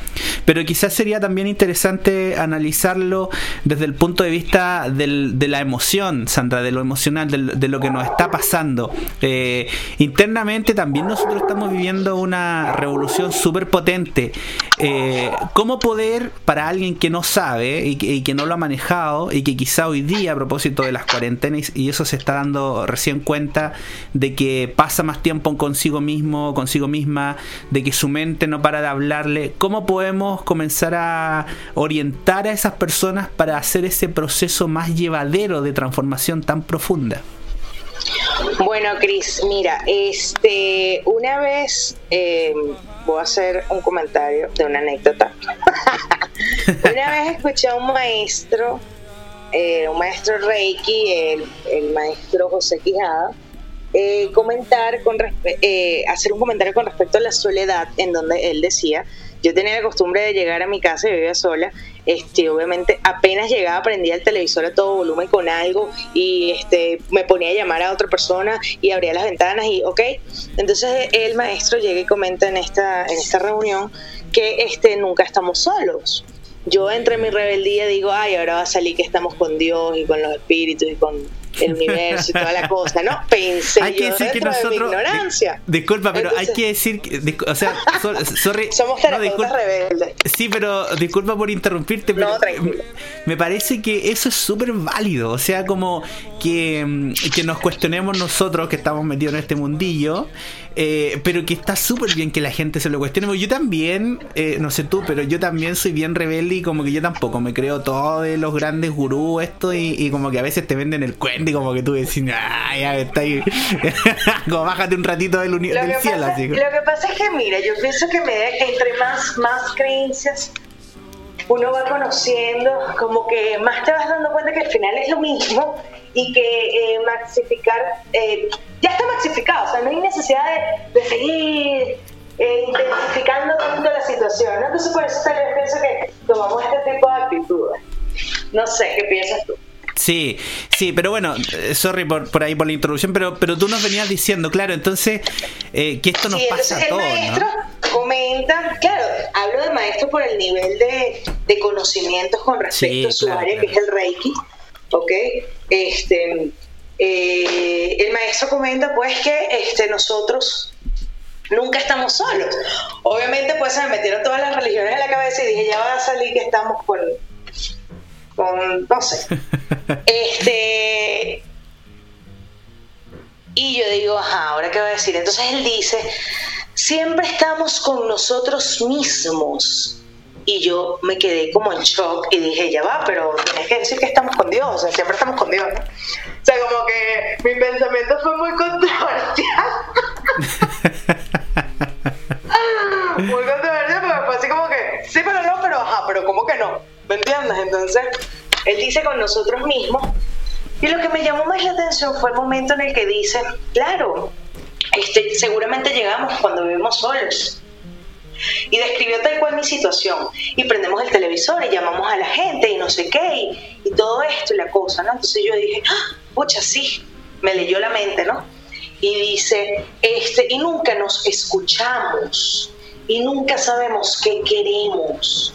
pero quizás sería también interesante analizarlo desde el punto de vista de la emoción, Sandra, de lo emocional, de, lo que nos está pasando. Eh, internamente también nosotros estamos viviendo una revolución súper potente. Eh, ¿Cómo poder, para alguien que no sabe y que, y que no lo ha manejado y que quizá hoy día, a propósito de las cuarentenas y eso se está dando recién cuenta de que pasa más tiempo consigo mismo, consigo misma, de que su mente no para de hablarle. ¿Cómo podemos comenzar a orientar a esas personas para hacer ese proceso más llevadero de transformación tan profunda? Bueno, Cris, mira, este, una vez eh, voy a hacer un comentario de una anécdota. [LAUGHS] una vez escuché a un maestro eh, un maestro Reiki, el, maestro José Quijada, eh, comentar con eh, hacer un comentario con respecto a la soledad, en donde él decía, yo tenía la costumbre de llegar a mi casa y vivía sola, este, obviamente apenas llegaba prendía el televisor a todo volumen con algo y este, me ponía a llamar a otra persona y abría las ventanas y ok, entonces el maestro llega y comenta en esta, en esta reunión que este, nunca estamos solos, yo entre mi rebeldía digo, ay, ahora va a salir que estamos con Dios y con los espíritus y con el universo y toda la cosa, ¿no? Pensé hay que yo decir que nosotros, de mi ignorancia. disculpa, pero hay que decir, que, o sea, sorry, somos terapeutas rebeldes. Sí, pero disculpa por interrumpirte, pero no, me parece que eso es súper válido, o sea, como que, mm, que nos cuestionemos nosotros que estamos metidos en este mundillo eh, pero que está súper bien que la gente se lo cuestione. Yo también, eh, no sé tú, pero yo también soy bien rebelde y como que yo tampoco me creo todo de los grandes gurús esto y, como que a veces te venden el cuento y como que tú decís, ah, ya está ahí, [LAUGHS] como bájate un ratito del, del cielo. así. Lo que pasa es que, mira, yo pienso que me, entre más, más creencias uno va conociendo, como que más te vas dando cuenta que al final es lo mismo y que eh, maxificar, eh, ya está maxificado, o sea, no hay necesidad de, seguir eh, intensificando tanto la situación, ¿no? Entonces por eso tal vez pienso que tomamos este tipo de actitudes. No sé, ¿qué piensas tú? Sí, sí, pero bueno, eh, sorry por, por ahí por la introducción, pero, pero tú nos venías diciendo, claro, entonces que esto nos pasa a todos, ¿no? Comenta, claro, hablo de maestro por el nivel de, de conocimientos con respecto a su área, que es el Reiki, ¿ok? Este, eh, el maestro comenta pues que este, nosotros nunca estamos solos. Obviamente pues se me metieron todas las religiones en la cabeza y dije, ya va a salir que estamos con, con no sé. [LAUGHS] Este, y yo digo, ajá, ahora qué va a decir. Entonces él dice, siempre estamos con nosotros mismos y yo me quedé como en shock y dije, ya va, pero tienes que decir que estamos con Dios, o sea, siempre estamos con Dios, ¿no? O sea, como que mi pensamiento fue muy controversial. [LAUGHS] muy controversial, pero fue así como que, sí, pero no, pero ajá, pero ¿cómo que no? ¿Me entiendes? Entonces, él dice con nosotros mismos. Y lo que me llamó más la atención fue el momento en el que dice, claro, este, seguramente llegamos cuando vivimos solos y describió tal cual mi situación. Y prendemos el televisor y llamamos a la gente y no sé qué, y, todo esto y la cosa, ¿no? Entonces yo dije, ah, pucha, sí, me leyó la mente, ¿no? Y dice, este, y nunca nos escuchamos. y nunca sabemos qué queremos.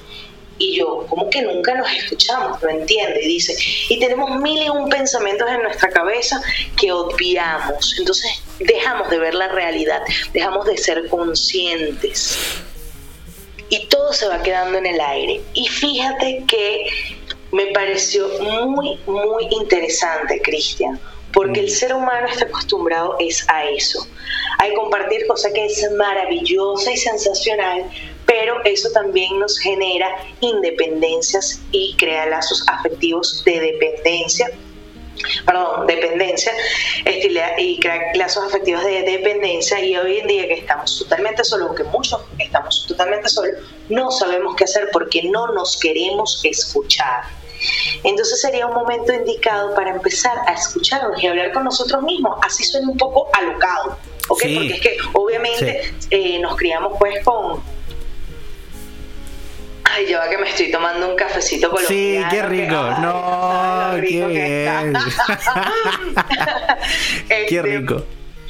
Y yo, ¿cómo que nunca nos escuchamos? No entiende. Y dice, y tenemos mil y un pensamientos en nuestra cabeza que obviamos. Entonces dejamos de ver la realidad, dejamos de ser conscientes. Y todo se va quedando en el aire. Y fíjate que me pareció muy, muy interesante, Cristian, porque el ser humano está acostumbrado es a eso, a compartir cosas que es maravillosa y sensacional, pero eso también nos genera independencias y crea lazos afectivos de dependencia perdón, dependencia y crea lazos afectivos de dependencia y hoy en día que estamos totalmente solos, que muchos estamos totalmente solos, no sabemos qué hacer porque no nos queremos escuchar. Entonces sería un momento indicado para empezar a escucharnos y hablar con nosotros mismos, así suena un poco alocado, ¿ok? Porque es que obviamente eh, nos criamos pues con Ay, yo que me estoy tomando un cafecito colombiano. Sí, qué rico. no, qué bien. [LAUGHS] qué este, rico.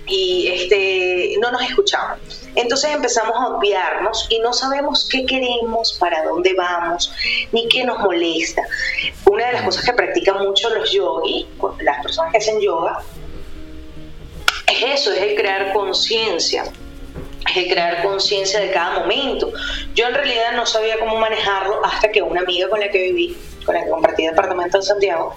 Y este, no nos escuchamos. Entonces empezamos a obviarnos y no sabemos qué queremos, para dónde vamos, ni qué nos molesta. Una de las cosas que practican mucho los yogis, las personas que hacen yoga, es eso, es el crear conciencia crear conciencia de cada momento. Yo en realidad no sabía cómo manejarlo hasta que una amiga con la que viví, con la que compartí departamento en Santiago,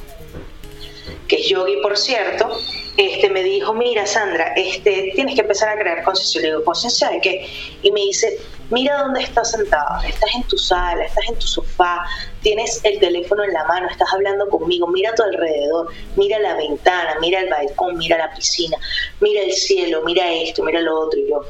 que es yogi por cierto, este, me dijo, mira Sandra, este, tienes que empezar a crear conciencia. Le digo, ¿conciencia de qué? Y me dice, mira dónde estás sentada, estás en tu sala, estás en tu sofá, tienes el teléfono en la mano, estás hablando conmigo, mira a tu alrededor, mira la ventana, mira el balcón, mira la piscina, mira el cielo, mira esto, mira lo otro. Y yo,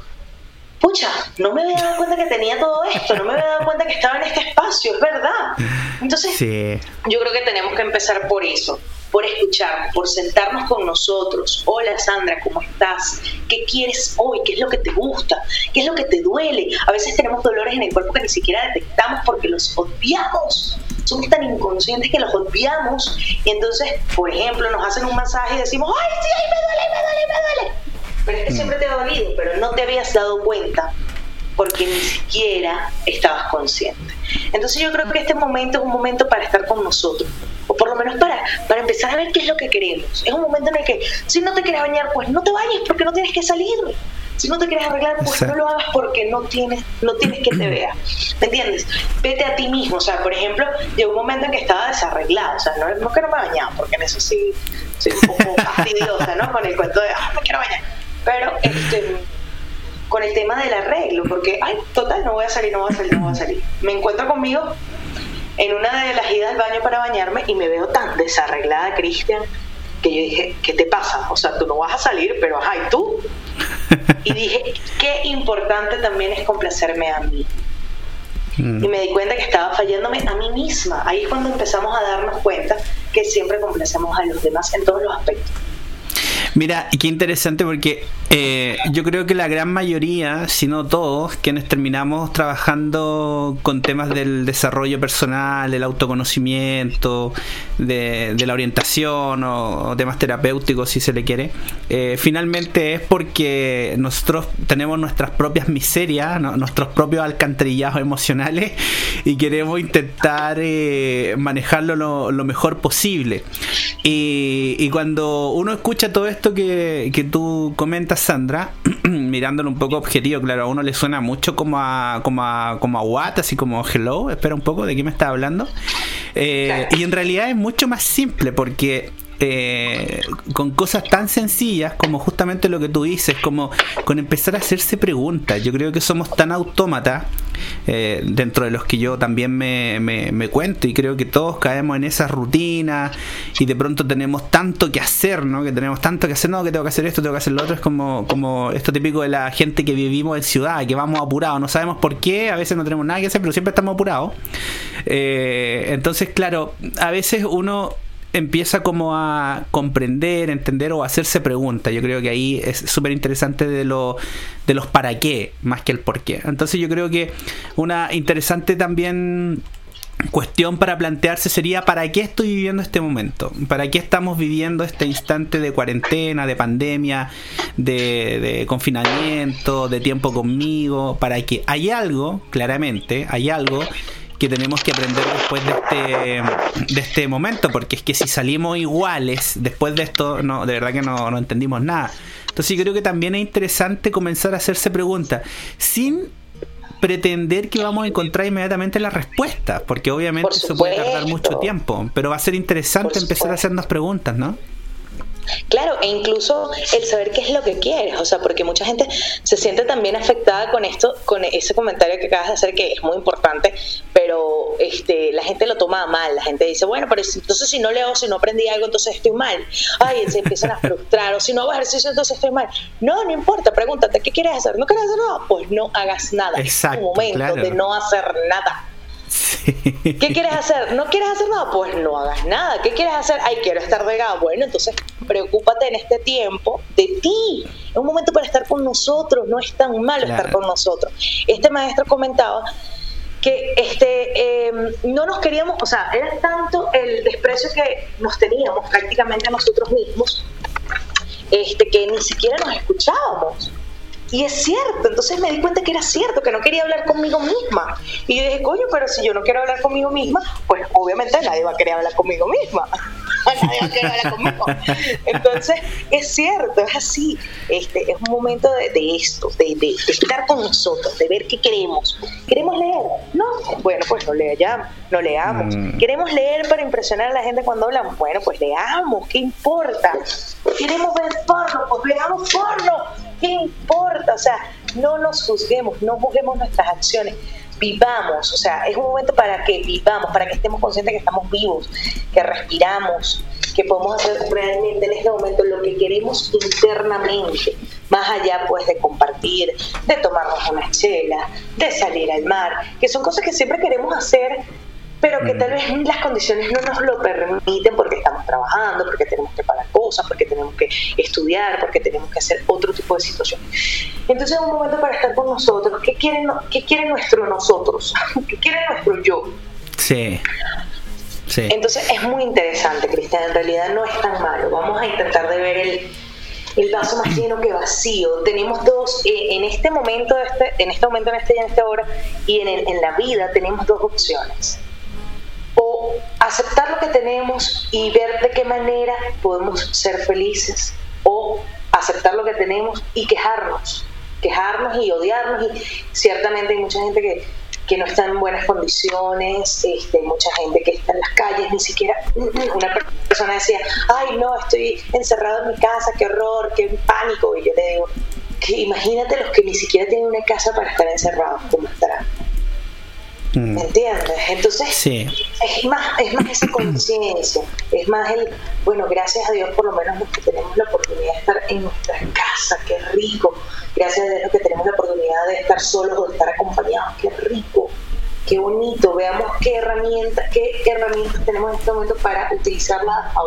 pucha, no me había dado cuenta que tenía todo esto, no me había dado cuenta que estaba en este espacio, es verdad. Entonces, yo creo que tenemos que empezar por eso, por escuchar, por sentarnos con nosotros. Hola Sandra, ¿cómo estás? ¿Qué quieres hoy? ¿Qué es lo que te gusta? ¿Qué es lo que te duele? A veces tenemos dolores en el cuerpo que ni siquiera detectamos porque los odiamos. Somos tan inconscientes que los odiamos y entonces, por ejemplo, nos hacen un masaje y decimos, ¡ay, sí, ay, me duele, me duele, me duele! Pero es que siempre te ha dolido, pero no te habías dado cuenta porque ni siquiera estabas consciente. Entonces yo creo que este momento es un momento para estar con nosotros, o por lo menos para, para empezar a ver qué es lo que queremos. Es un momento en el que si no te quieres bañar, pues no te bañes porque no tienes que salir. Si no te quieres arreglar, pues no lo hagas porque no tienes, no tienes que te vea. ¿Me entiendes? Vete a ti mismo. O sea, por ejemplo, llegó un momento en que estaba desarreglada. O sea, no, no que no me bañaba, porque en eso sí soy un poco fastidiosa, ¿no? Con el cuento de, ah, me quiero bañar pero este, con el tema del arreglo, porque, ay, total, no voy a salir, no voy a salir, no voy a salir. Me encuentro conmigo en una de las idas al baño para bañarme y me veo tan desarreglada, Cristian, que yo dije, ¿qué te pasa? O sea, tú no vas a salir, pero ajá, ¿y tú? Y dije, qué importante también es complacerme a mí. Mm. Y me di cuenta que estaba fallándome a mí misma. Ahí es cuando empezamos a darnos cuenta que siempre complacemos a los demás en todos los aspectos. Mira, qué interesante porque eh, yo creo que la gran mayoría, si no todos, quienes terminamos trabajando con temas del desarrollo personal, del autoconocimiento, de, la orientación o, temas terapéuticos, si se le quiere, eh, finalmente es porque nosotros tenemos nuestras propias miserias, nuestros propios alcantarillados emocionales [LAUGHS] y queremos intentar eh, manejarlo lo, mejor posible. y cuando uno escucha todo esto, esto que, que tú comentas, Sandra, [CLEARS THROAT] mirándolo un poco objetivo, claro, a uno le suena mucho como a, como a, como a what, así como hello, espera un poco, ¿de qué me está hablando? Eh, y en realidad es mucho más simple porque eh, con cosas tan sencillas como justamente lo que tú dices, como con empezar a hacerse preguntas. Yo creo que somos tan autómatas, eh, dentro de los que yo también me, me, cuento, y creo que todos caemos en esa rutina y de pronto tenemos tanto que hacer, ¿no? Que tenemos tanto que hacer, no, que tengo que hacer esto, tengo que hacer lo otro. Es como, como esto típico de la gente que vivimos en ciudad, que vamos apurados, no sabemos por qué, a veces no tenemos nada que hacer, pero siempre estamos apurados. Eh, entonces, claro, a veces uno empieza como a comprender, entender o hacerse preguntas. Yo creo que ahí es súper interesante de, lo, de los para qué más que el por qué. Entonces yo creo que una interesante también cuestión para plantearse sería ¿para qué estoy viviendo este momento? ¿Para qué estamos viviendo este instante de cuarentena, de pandemia, de, confinamiento, de tiempo conmigo? Para que hay algo, claramente, hay algo que tenemos que aprender después de este, de este momento, porque es que si salimos iguales después de esto, no, de verdad que no, no entendimos nada. Entonces yo creo que también es interesante comenzar a hacerse preguntas, sin pretender que vamos a encontrar inmediatamente la respuesta, porque obviamente eso puede tardar mucho tiempo, pero va a ser interesante empezar a hacernos preguntas, ¿no? Claro, e incluso el saber qué es lo que quieres, o sea, porque mucha gente se siente también afectada con esto, con ese comentario que acabas de hacer, que es muy importante, pero este, la gente lo toma mal, la gente dice, bueno, pero entonces si no leo, si no aprendí algo, entonces estoy mal. Ay, se empiezan a [LAUGHS] frustrar, o si no hago ejercicio, entonces estoy mal. No, no importa, pregúntate, ¿qué quieres hacer? ¿No quieres hacer nada? Pues no hagas nada. Exacto, es un momento de no hacer nada. ¿Qué quieres hacer? ¿No quieres hacer nada? Pues no hagas nada. ¿Qué quieres hacer? Ay, quiero estar regado. Bueno, entonces preocúpate en este tiempo de ti. Es un momento para estar con nosotros. No es tan malo estar con nosotros. Este maestro comentaba que este em, no nos queríamos, o sea, era tanto el desprecio que nos teníamos prácticamente a nosotros mismos, este, que ni siquiera nos escuchábamos. Y es cierto, entonces me di cuenta que era cierto, que no quería hablar conmigo misma. Y dije, coño, pero si yo no quiero hablar conmigo misma, pues obviamente nadie va a querer hablar conmigo misma. Nadie hablar conmigo. Entonces, es cierto, es así. Este, es un momento de, esto, de, de, estar con nosotros, de ver qué queremos. ¿Queremos leer? No, bueno, pues no leamos, no leamos. Mm. ¿Queremos leer para impresionar a la gente cuando hablamos? Bueno, pues leamos, ¿qué importa? ¿Queremos ver porno? Pues veamos porno ¿Qué importa? O sea, no nos juzguemos, no juzguemos nuestras acciones, vivamos, o sea, es un momento para que vivamos, para que estemos conscientes que estamos vivos, que respiramos, que podemos hacer realmente en este momento lo que queremos internamente, más allá pues de compartir, de tomarnos una chela, de salir al mar, que son cosas que siempre queremos hacer pero que tal vez las condiciones no nos lo permiten porque estamos trabajando, porque tenemos que pagar cosas, porque tenemos que estudiar, porque tenemos que hacer otro tipo de situaciones. Entonces es un momento para estar con nosotros. ¿Qué quiere, qué quiere nuestro nosotros? [LAUGHS] ¿Qué quiere nuestro yo? Sí. Sí. Entonces es muy interesante, Cristian. En realidad no es tan malo. Vamos a intentar de ver el, el vaso más lleno que vacío. Tenemos dos, eh, en este momento, este, en este momento, en este en esta hora, y en, en la vida tenemos dos opciones o aceptar lo que tenemos y ver de qué manera podemos ser felices o aceptar lo que tenemos y quejarnos, quejarnos y odiarnos. Y ciertamente hay mucha gente que, que no está en buenas condiciones, este, mucha gente que está en las calles, ni siquiera una persona decía, ay no, estoy encerrado en mi casa, qué horror, qué pánico, y yo le digo, que imagínate los que ni siquiera tienen una casa para estar encerrados, ¿cómo estarán? ¿Me entiendes? Entonces, es, más, es más esa conciencia, es más el, bueno, gracias a Dios por lo menos los que tenemos la oportunidad de estar en nuestra casa, qué rico, gracias a Dios que tenemos la oportunidad de estar solos o de estar acompañados, qué rico, qué bonito, veamos qué herramientas, qué herramientas tenemos en este momento para utilizarlas a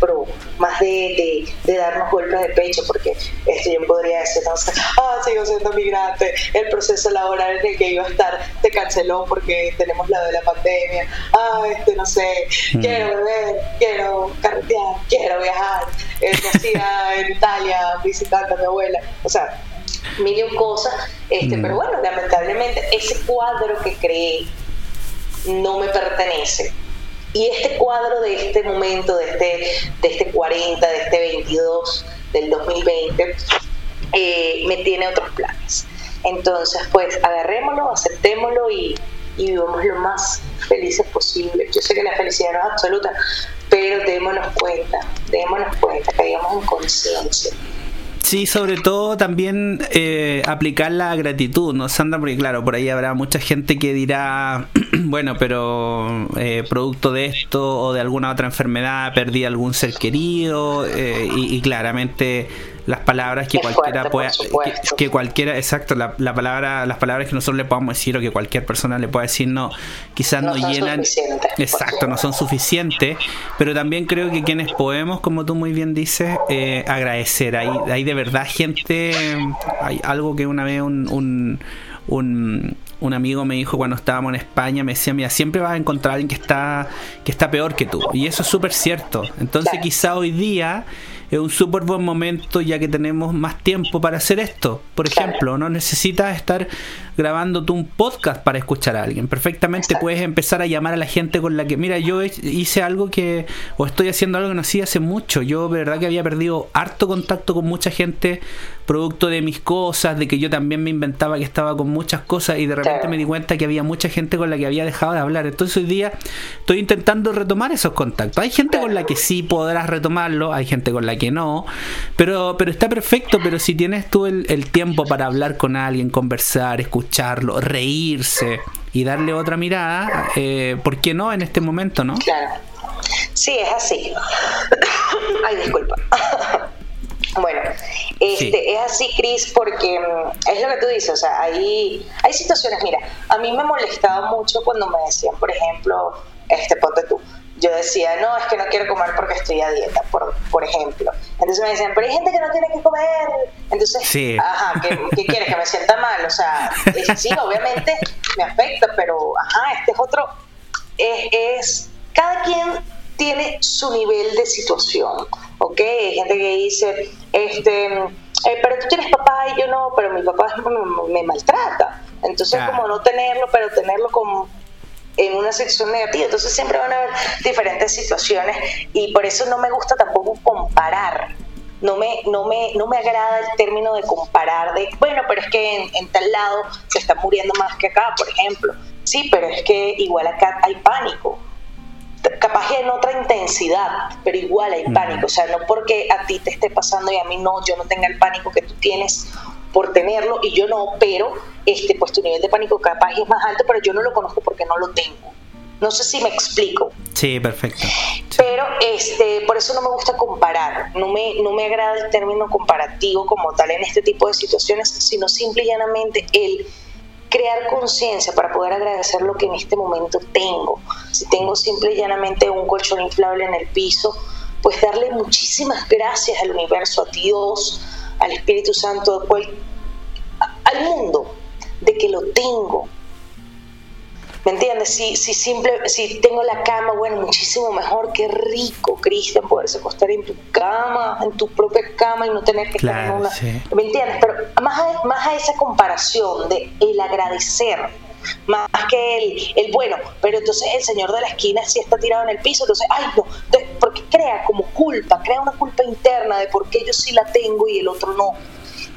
pro, más de, de, darnos golpes de pecho, porque esto yo podría decir, no ah, sigo siendo migrante, el proceso laboral en el que iba a estar se canceló porque tenemos la de la pandemia, ah, este, no sé, mm. quiero beber, quiero carretear, quiero viajar, eh, en Italia visitando a mi abuela, o sea, mil cosas, este, mm. pero bueno, lamentablemente ese cuadro que creé no me pertenece. Y este cuadro de este momento, de este, de este 40, de este 22, del 2020, eh, me tiene otros planes. Entonces, pues agarrémoslo, aceptémoslo y, y vivamos lo más felices posible. Yo sé que la felicidad no es absoluta, pero démonos cuenta, démonos cuenta, caigamos en conciencia Sí, sobre todo también eh, aplicar la gratitud, ¿no, Sandra? Porque claro, por ahí habrá mucha gente que dirá, [CLEARS THROAT] bueno, pero eh, producto de esto o de alguna otra enfermedad perdí algún ser querido eh, y, claramente las palabras que cualquiera pueda que, cualquiera exacto la, palabra las palabras que nosotros le podamos decir o que cualquier persona le pueda decir no quizás no, llenan. exacto no son suficientes pero también creo que quienes podemos como tú muy bien dices eh, agradecer. Hay, hay de verdad gente hay algo que una vez un, un un amigo me dijo cuando estábamos en España, me decía, mira, siempre vas a encontrar a alguien que está, que está peor que tú. Y eso es súper cierto. Entonces quizá hoy día es un súper buen momento ya que tenemos más tiempo para hacer esto. Por ejemplo, no necesitas estar grabando tú un podcast para escuchar a alguien. Perfectamente puedes empezar a llamar a la gente con la que, mira, yo hice algo que, o estoy haciendo algo que no hacía hace mucho. Yo, de verdad, que había perdido harto contacto con mucha gente, producto de mis cosas, de que yo también me inventaba que estaba con muchas cosas y de repente me di cuenta que había mucha gente con la que había dejado de hablar. Entonces hoy día estoy intentando retomar esos contactos. Hay gente con la que sí podrás retomarlo, hay gente con la que no, pero, pero está perfecto. Pero si tienes tú el, el tiempo para hablar con alguien, conversar, escuchar, escucharlo, reírse y darle otra mirada, eh, ¿por qué no en este momento, no? Claro. Sí, es así. [COUGHS] Ay, disculpa. Bueno, este, es así, Cris, porque mm, es lo que tú dices, o sea, hay, hay situaciones, mira, a mí me molestaba mucho cuando me decían, por ejemplo, este, ponte tú, yo decía, no, es que no quiero comer porque estoy a dieta, por, por ejemplo. Entonces me decían, pero hay gente que no tiene que comer. Entonces, ajá, ¿qué, quieres? Que me sienta mal. O sea, sí, obviamente me afecta, pero ajá, este es otro. Es, es, cada quien tiene su nivel de situación, ¿ok? Hay gente que dice, este, eh, pero tú tienes papá y yo no, pero mi papá me, maltrata. Entonces, como no tenerlo, pero tenerlo como en una situación negativa. Entonces siempre van a haber diferentes situaciones y por eso no me gusta tampoco comparar. No me, no, me, no me agrada el término de comparar, de, bueno, pero es que en, tal lado se está muriendo más que acá, por ejemplo. Sí, pero es que igual acá hay pánico. Capaz que en otra intensidad, pero igual hay pánico. O sea, no porque a ti te esté pasando y a mí no, yo no tenga el pánico que tú tienes por tenerlo y yo no, pero este, pues tu nivel de pánico capaz es más alto, pero yo no lo conozco porque no lo tengo. No sé si me explico. Sí, perfecto. Pero este, por eso no me gusta comparar, no me, no me agrada el término comparativo como tal en este tipo de situaciones, sino simple y llanamente el crear conciencia para poder agradecer lo que en este momento tengo. Si tengo simple y llanamente un colchón inflable en el piso, pues darle muchísimas gracias al universo, a Dios, al Espíritu Santo, al mundo, de que lo tengo. ¿Me entiendes? Si, si, simple, si tengo la cama, bueno, muchísimo mejor. Qué rico, Cristian, poderse acostar en tu cama, en tu propia cama y no tener que estar en una. ¿Me entiendes? Pero más a, más a esa comparación de el agradecer más que el, el bueno, pero entonces el señor de la esquina sí está tirado en el piso, entonces, ay no, entonces, porque crea como culpa, crea una culpa interna de por qué yo sí la tengo y el otro no.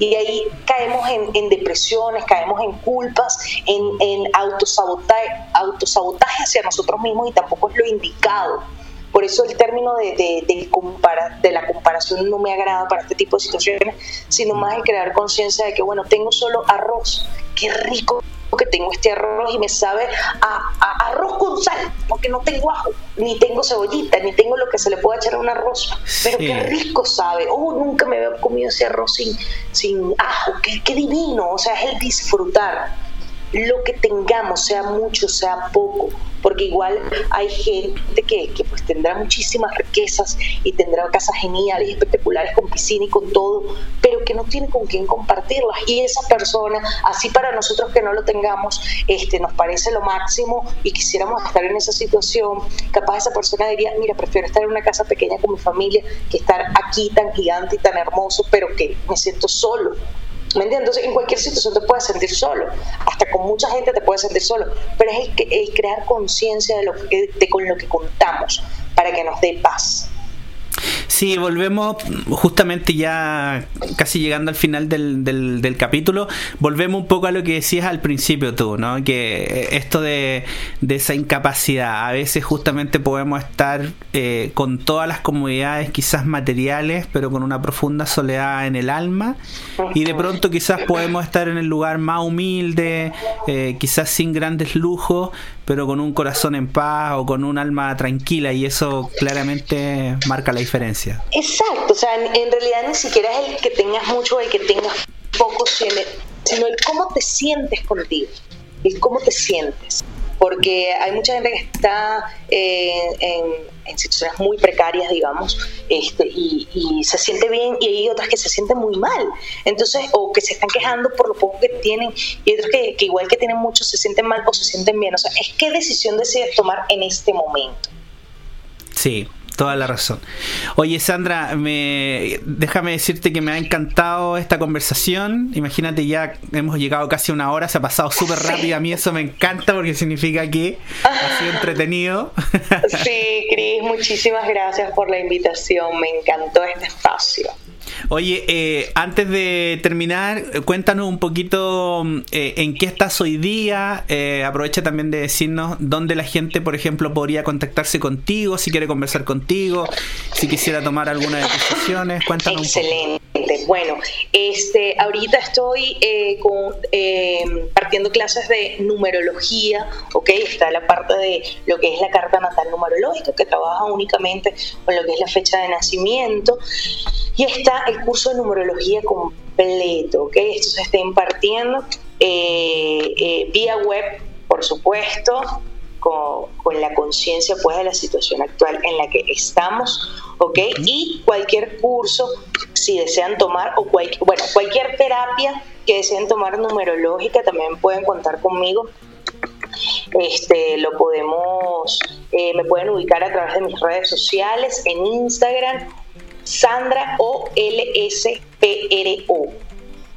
Y ahí caemos en, en depresiones, caemos en culpas, en, en autosabotaje, autosabotaje hacia nosotros mismos y tampoco es lo indicado. Por eso el término de, de, de, compara, de, la comparación no me agrada para este tipo de situaciones, sino más el crear conciencia de que, bueno, tengo solo arroz, qué rico que tengo este arroz y me sabe a, arroz con sal, porque no tengo ajo, ni tengo cebollita, ni tengo lo que se le pueda echar a un arroz, pero qué rico sabe. Oh, nunca me había comido ese arroz sin, sin ajo, qué, qué divino, o sea, es el disfrutar lo que tengamos, sea mucho, sea poco, porque igual hay gente que, que, pues tendrá muchísimas riquezas y tendrá casas geniales y espectaculares con piscina y con todo, pero que no tiene con quién compartirlas. Y esa persona, así para nosotros que no lo tengamos, este, nos parece lo máximo y quisiéramos estar en esa situación, capaz esa persona diría, mira, prefiero estar en una casa pequeña con mi familia que estar aquí tan gigante y tan hermoso, pero que me siento solo ¿Me entiendes? Entonces, en cualquier situación te puedes sentir solo, hasta con mucha gente te puedes sentir solo, pero es el, crear conciencia de, de con lo que contamos para que nos dé paz. Sí, volvemos justamente ya casi llegando al final del, del, capítulo, volvemos un poco a lo que decías al principio tú, ¿no? Que esto de, esa incapacidad, a veces justamente podemos estar eh, con todas las comodidades quizás materiales, pero con una profunda soledad en el alma, y de pronto quizás podemos estar en el lugar más humilde, eh, quizás sin grandes lujos, pero con un corazón en paz o con un alma tranquila, y eso claramente marca la diferencia. Exacto, o sea, en, realidad ni siquiera es el que tengas mucho o el que tengas poco, sino el cómo te sientes contigo, el cómo te sientes. porque hay mucha gente que está eh, en, situaciones muy precarias, digamos, este, y, se siente bien, y hay otras que se sienten muy mal, entonces, o que se están quejando por lo poco que tienen, y otros que, que igual que tienen mucho se sienten mal o se sienten bien, o sea, es qué decisión decides tomar en este momento. Sí, toda la razón. Oye, Sandra, me, déjame decirte que me ha encantado esta conversación. Imagínate, ya hemos llegado casi a una hora, se ha pasado súper rápido. A mí eso me encanta porque significa que ha sido entretenido. Sí, Cris, muchísimas gracias por la invitación. Me encantó este espacio. Oye, eh, antes de terminar, cuéntanos un poquito eh, en qué estás hoy día. Eh, aprovecha también de decirnos dónde la gente, por ejemplo, podría contactarse contigo, si quiere conversar contigo, si quisiera tomar alguna de tus sesiones. Cuéntanos Excelente. Bueno, este, ahorita estoy con, partiendo clases de numerología, ¿ok? Está la parte de lo que es la carta natal numerológica, que trabaja únicamente con lo que es la fecha de nacimiento. Y está el curso de numerología completo, ¿ok? Esto se está impartiendo eh, eh, vía web, por supuesto, con, la conciencia pues de la situación actual en la que estamos, ¿ok? Y cualquier curso, si desean tomar, o bueno, cualquier terapia que deseen tomar numerológica, también pueden contar conmigo. Este, lo podemos, eh, me pueden ubicar a través de mis redes sociales, en Instagram Sandra O-L-S-P-R-O.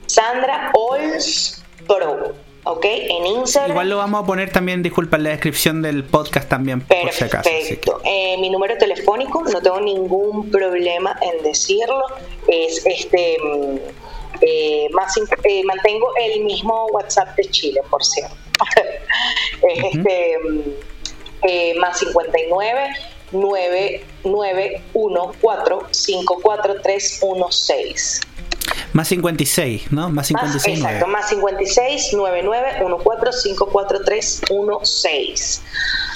Sandra Ols Pro. ¿Ok? En Instagram. Igual lo vamos a poner también, disculpa, en la descripción del podcast también, por si acaso. Perfecto. Eh, mi número telefónico, no tengo ningún problema en decirlo, es este. Mm, eh, más, eh, mantengo el mismo WhatsApp de Chile, por cierto. [LAUGHS] es este. Mm, más 59 9914543116. Más 56, ¿no? Más 56. Más, exacto, más 56 9914543116.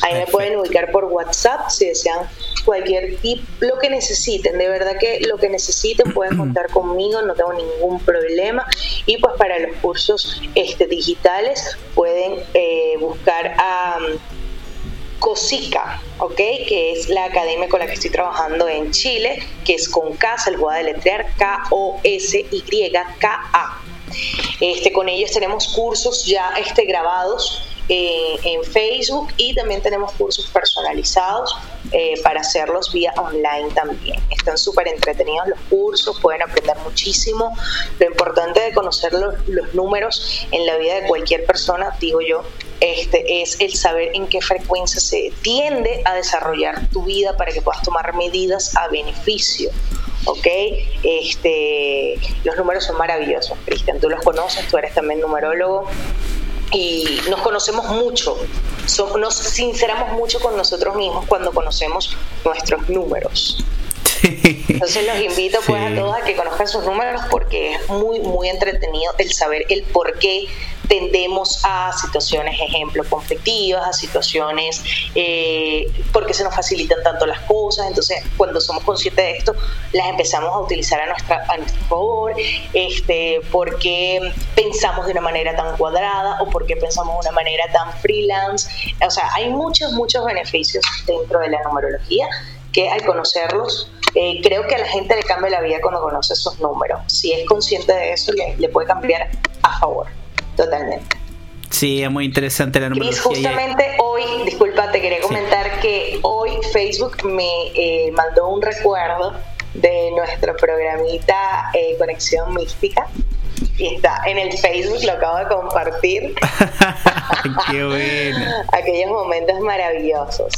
Ahí me pueden ubicar por WhatsApp si desean cualquier tip, lo que necesiten. De verdad que lo que necesiten pueden [CLEARS THROAT] contar conmigo, no tengo ningún problema. Y pues para los cursos este, digitales pueden eh, buscar a. COSICA, ¿ok? Que es la academia con la que estoy trabajando en Chile, que es con K, se voy a deletrear K-O-S-Y-K-A. Este, con ellos tenemos cursos ya este, grabados eh, en Facebook y también tenemos cursos personalizados eh, para hacerlos vía online también. Están súper entretenidos los cursos, pueden aprender muchísimo. Lo importante de conocer los, los, números en la vida de cualquier persona, digo yo, este, es el saber en qué frecuencia se tiende a desarrollar tu vida para que puedas tomar medidas a beneficio. ¿ok? Este, los números son maravillosos, Cristian, tú los conoces, tú eres también numerólogo, y nos conocemos mucho, nos sinceramos mucho con nosotros mismos cuando conocemos nuestros números. Entonces los invito pues a todos a que conozcan sus números porque es muy, muy entretenido el saber el por qué tendemos a situaciones, ejemplo, conflictivas, a situaciones eh, porque se nos facilitan tanto las cosas. Entonces, cuando somos conscientes de esto, las empezamos a utilizar a, nuestra, a nuestro favor, este, porque pensamos de una manera tan cuadrada o porque pensamos de una manera tan freelance. O sea, hay muchos, muchos beneficios dentro de la numerología que al conocerlos eh, creo que a la gente le cambia la vida cuando conoce esos números. Si es consciente de eso, le puede cambiar a favor totalmente. Sí, es muy interesante la numerología. justamente hoy, disculpa, te quería comentar que hoy Facebook me eh, mandó un recuerdo de nuestro programita eh, Conexión Mística y está en el Facebook, lo acabo de compartir. [LAUGHS] Qué bueno. [LAUGHS] Aquellos momentos maravillosos.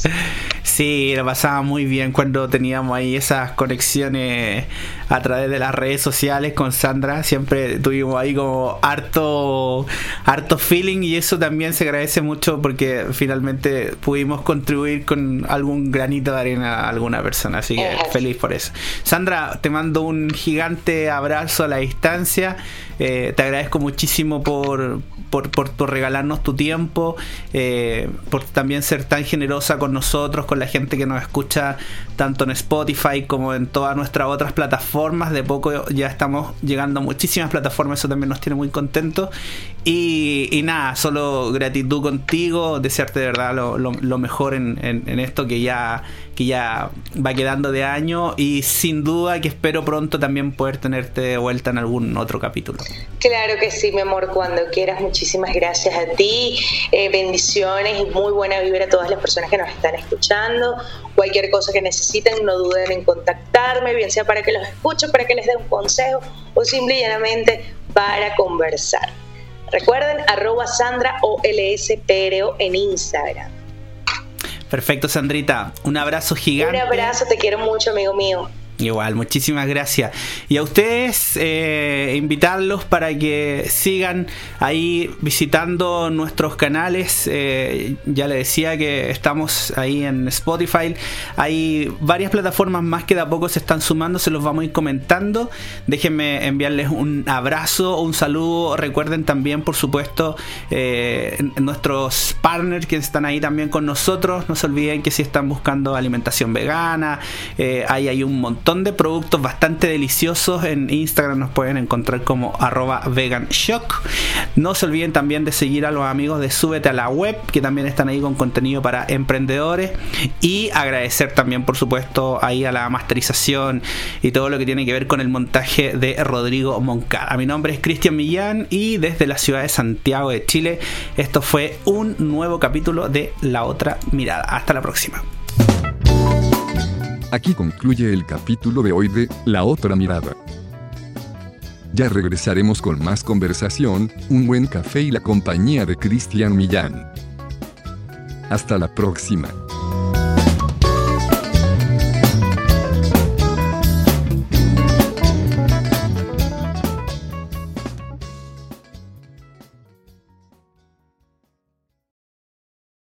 Sí, lo pasaba muy bien cuando teníamos ahí esas conexiones a través de las redes sociales con Sandra. Siempre tuvimos ahí como harto, harto feeling y eso también se agradece mucho porque finalmente pudimos contribuir con algún granito de arena a alguna persona. Así que feliz por eso. Sandra, te mando un gigante abrazo a la distancia. Eh, te agradezco muchísimo por, por, por, regalarnos tu tiempo, eh, por también ser tan generosa con nosotros, con la gente que nos escucha tanto en Spotify como en todas nuestras otras plataformas. De poco ya estamos llegando a muchísimas plataformas, eso también nos tiene muy contentos. Y, nada, solo gratitud contigo, desearte de verdad lo, mejor en, en, esto que ya, que ya va quedando de año y sin duda que espero pronto también poder tenerte de vuelta en algún otro capítulo. Claro que sí, mi amor, cuando quieras. Muchísimas gracias a ti, eh, bendiciones y muy buena vibra a todas las personas que nos están escuchando. Cualquier cosa que necesiten, no duden en contactarme, bien sea para que los escuche, para que les dé un consejo o simple y llanamente para conversar. Recuerden, arroba Sandra o LSPRO en Instagram. Perfecto, Sandrita. Un abrazo gigante. Un abrazo, te quiero mucho, amigo mío. Igual, muchísimas gracias. Y a ustedes, eh, invitarlos para que sigan ahí visitando nuestros canales. Eh, ya les decía que estamos ahí en Spotify. Hay varias plataformas más que de a poco se están sumando, se los vamos a ir comentando. Déjenme enviarles un abrazo, un saludo. Recuerden también, por supuesto, eh, nuestros partners que están ahí también con nosotros. No se olviden que si están buscando alimentación vegana, ahí hay un montón de productos bastante deliciosos. En Instagram nos pueden encontrar como arroba veganshock. No se olviden también de seguir a los amigos de Súbete a la Web, que también están ahí con contenido para emprendedores. Y agradecer también, por supuesto, ahí a la masterización y todo lo que tiene que ver con el montaje de Rodrigo Moncada. Mi nombre es Cristian Millán y desde la ciudad de Santiago de Chile, esto fue un nuevo capítulo de La Otra Mirada. Hasta la próxima. Aquí concluye el capítulo de hoy de La otra mirada. Ya regresaremos con más conversación, un buen café y la compañía de Cristian Millán. Hasta la próxima.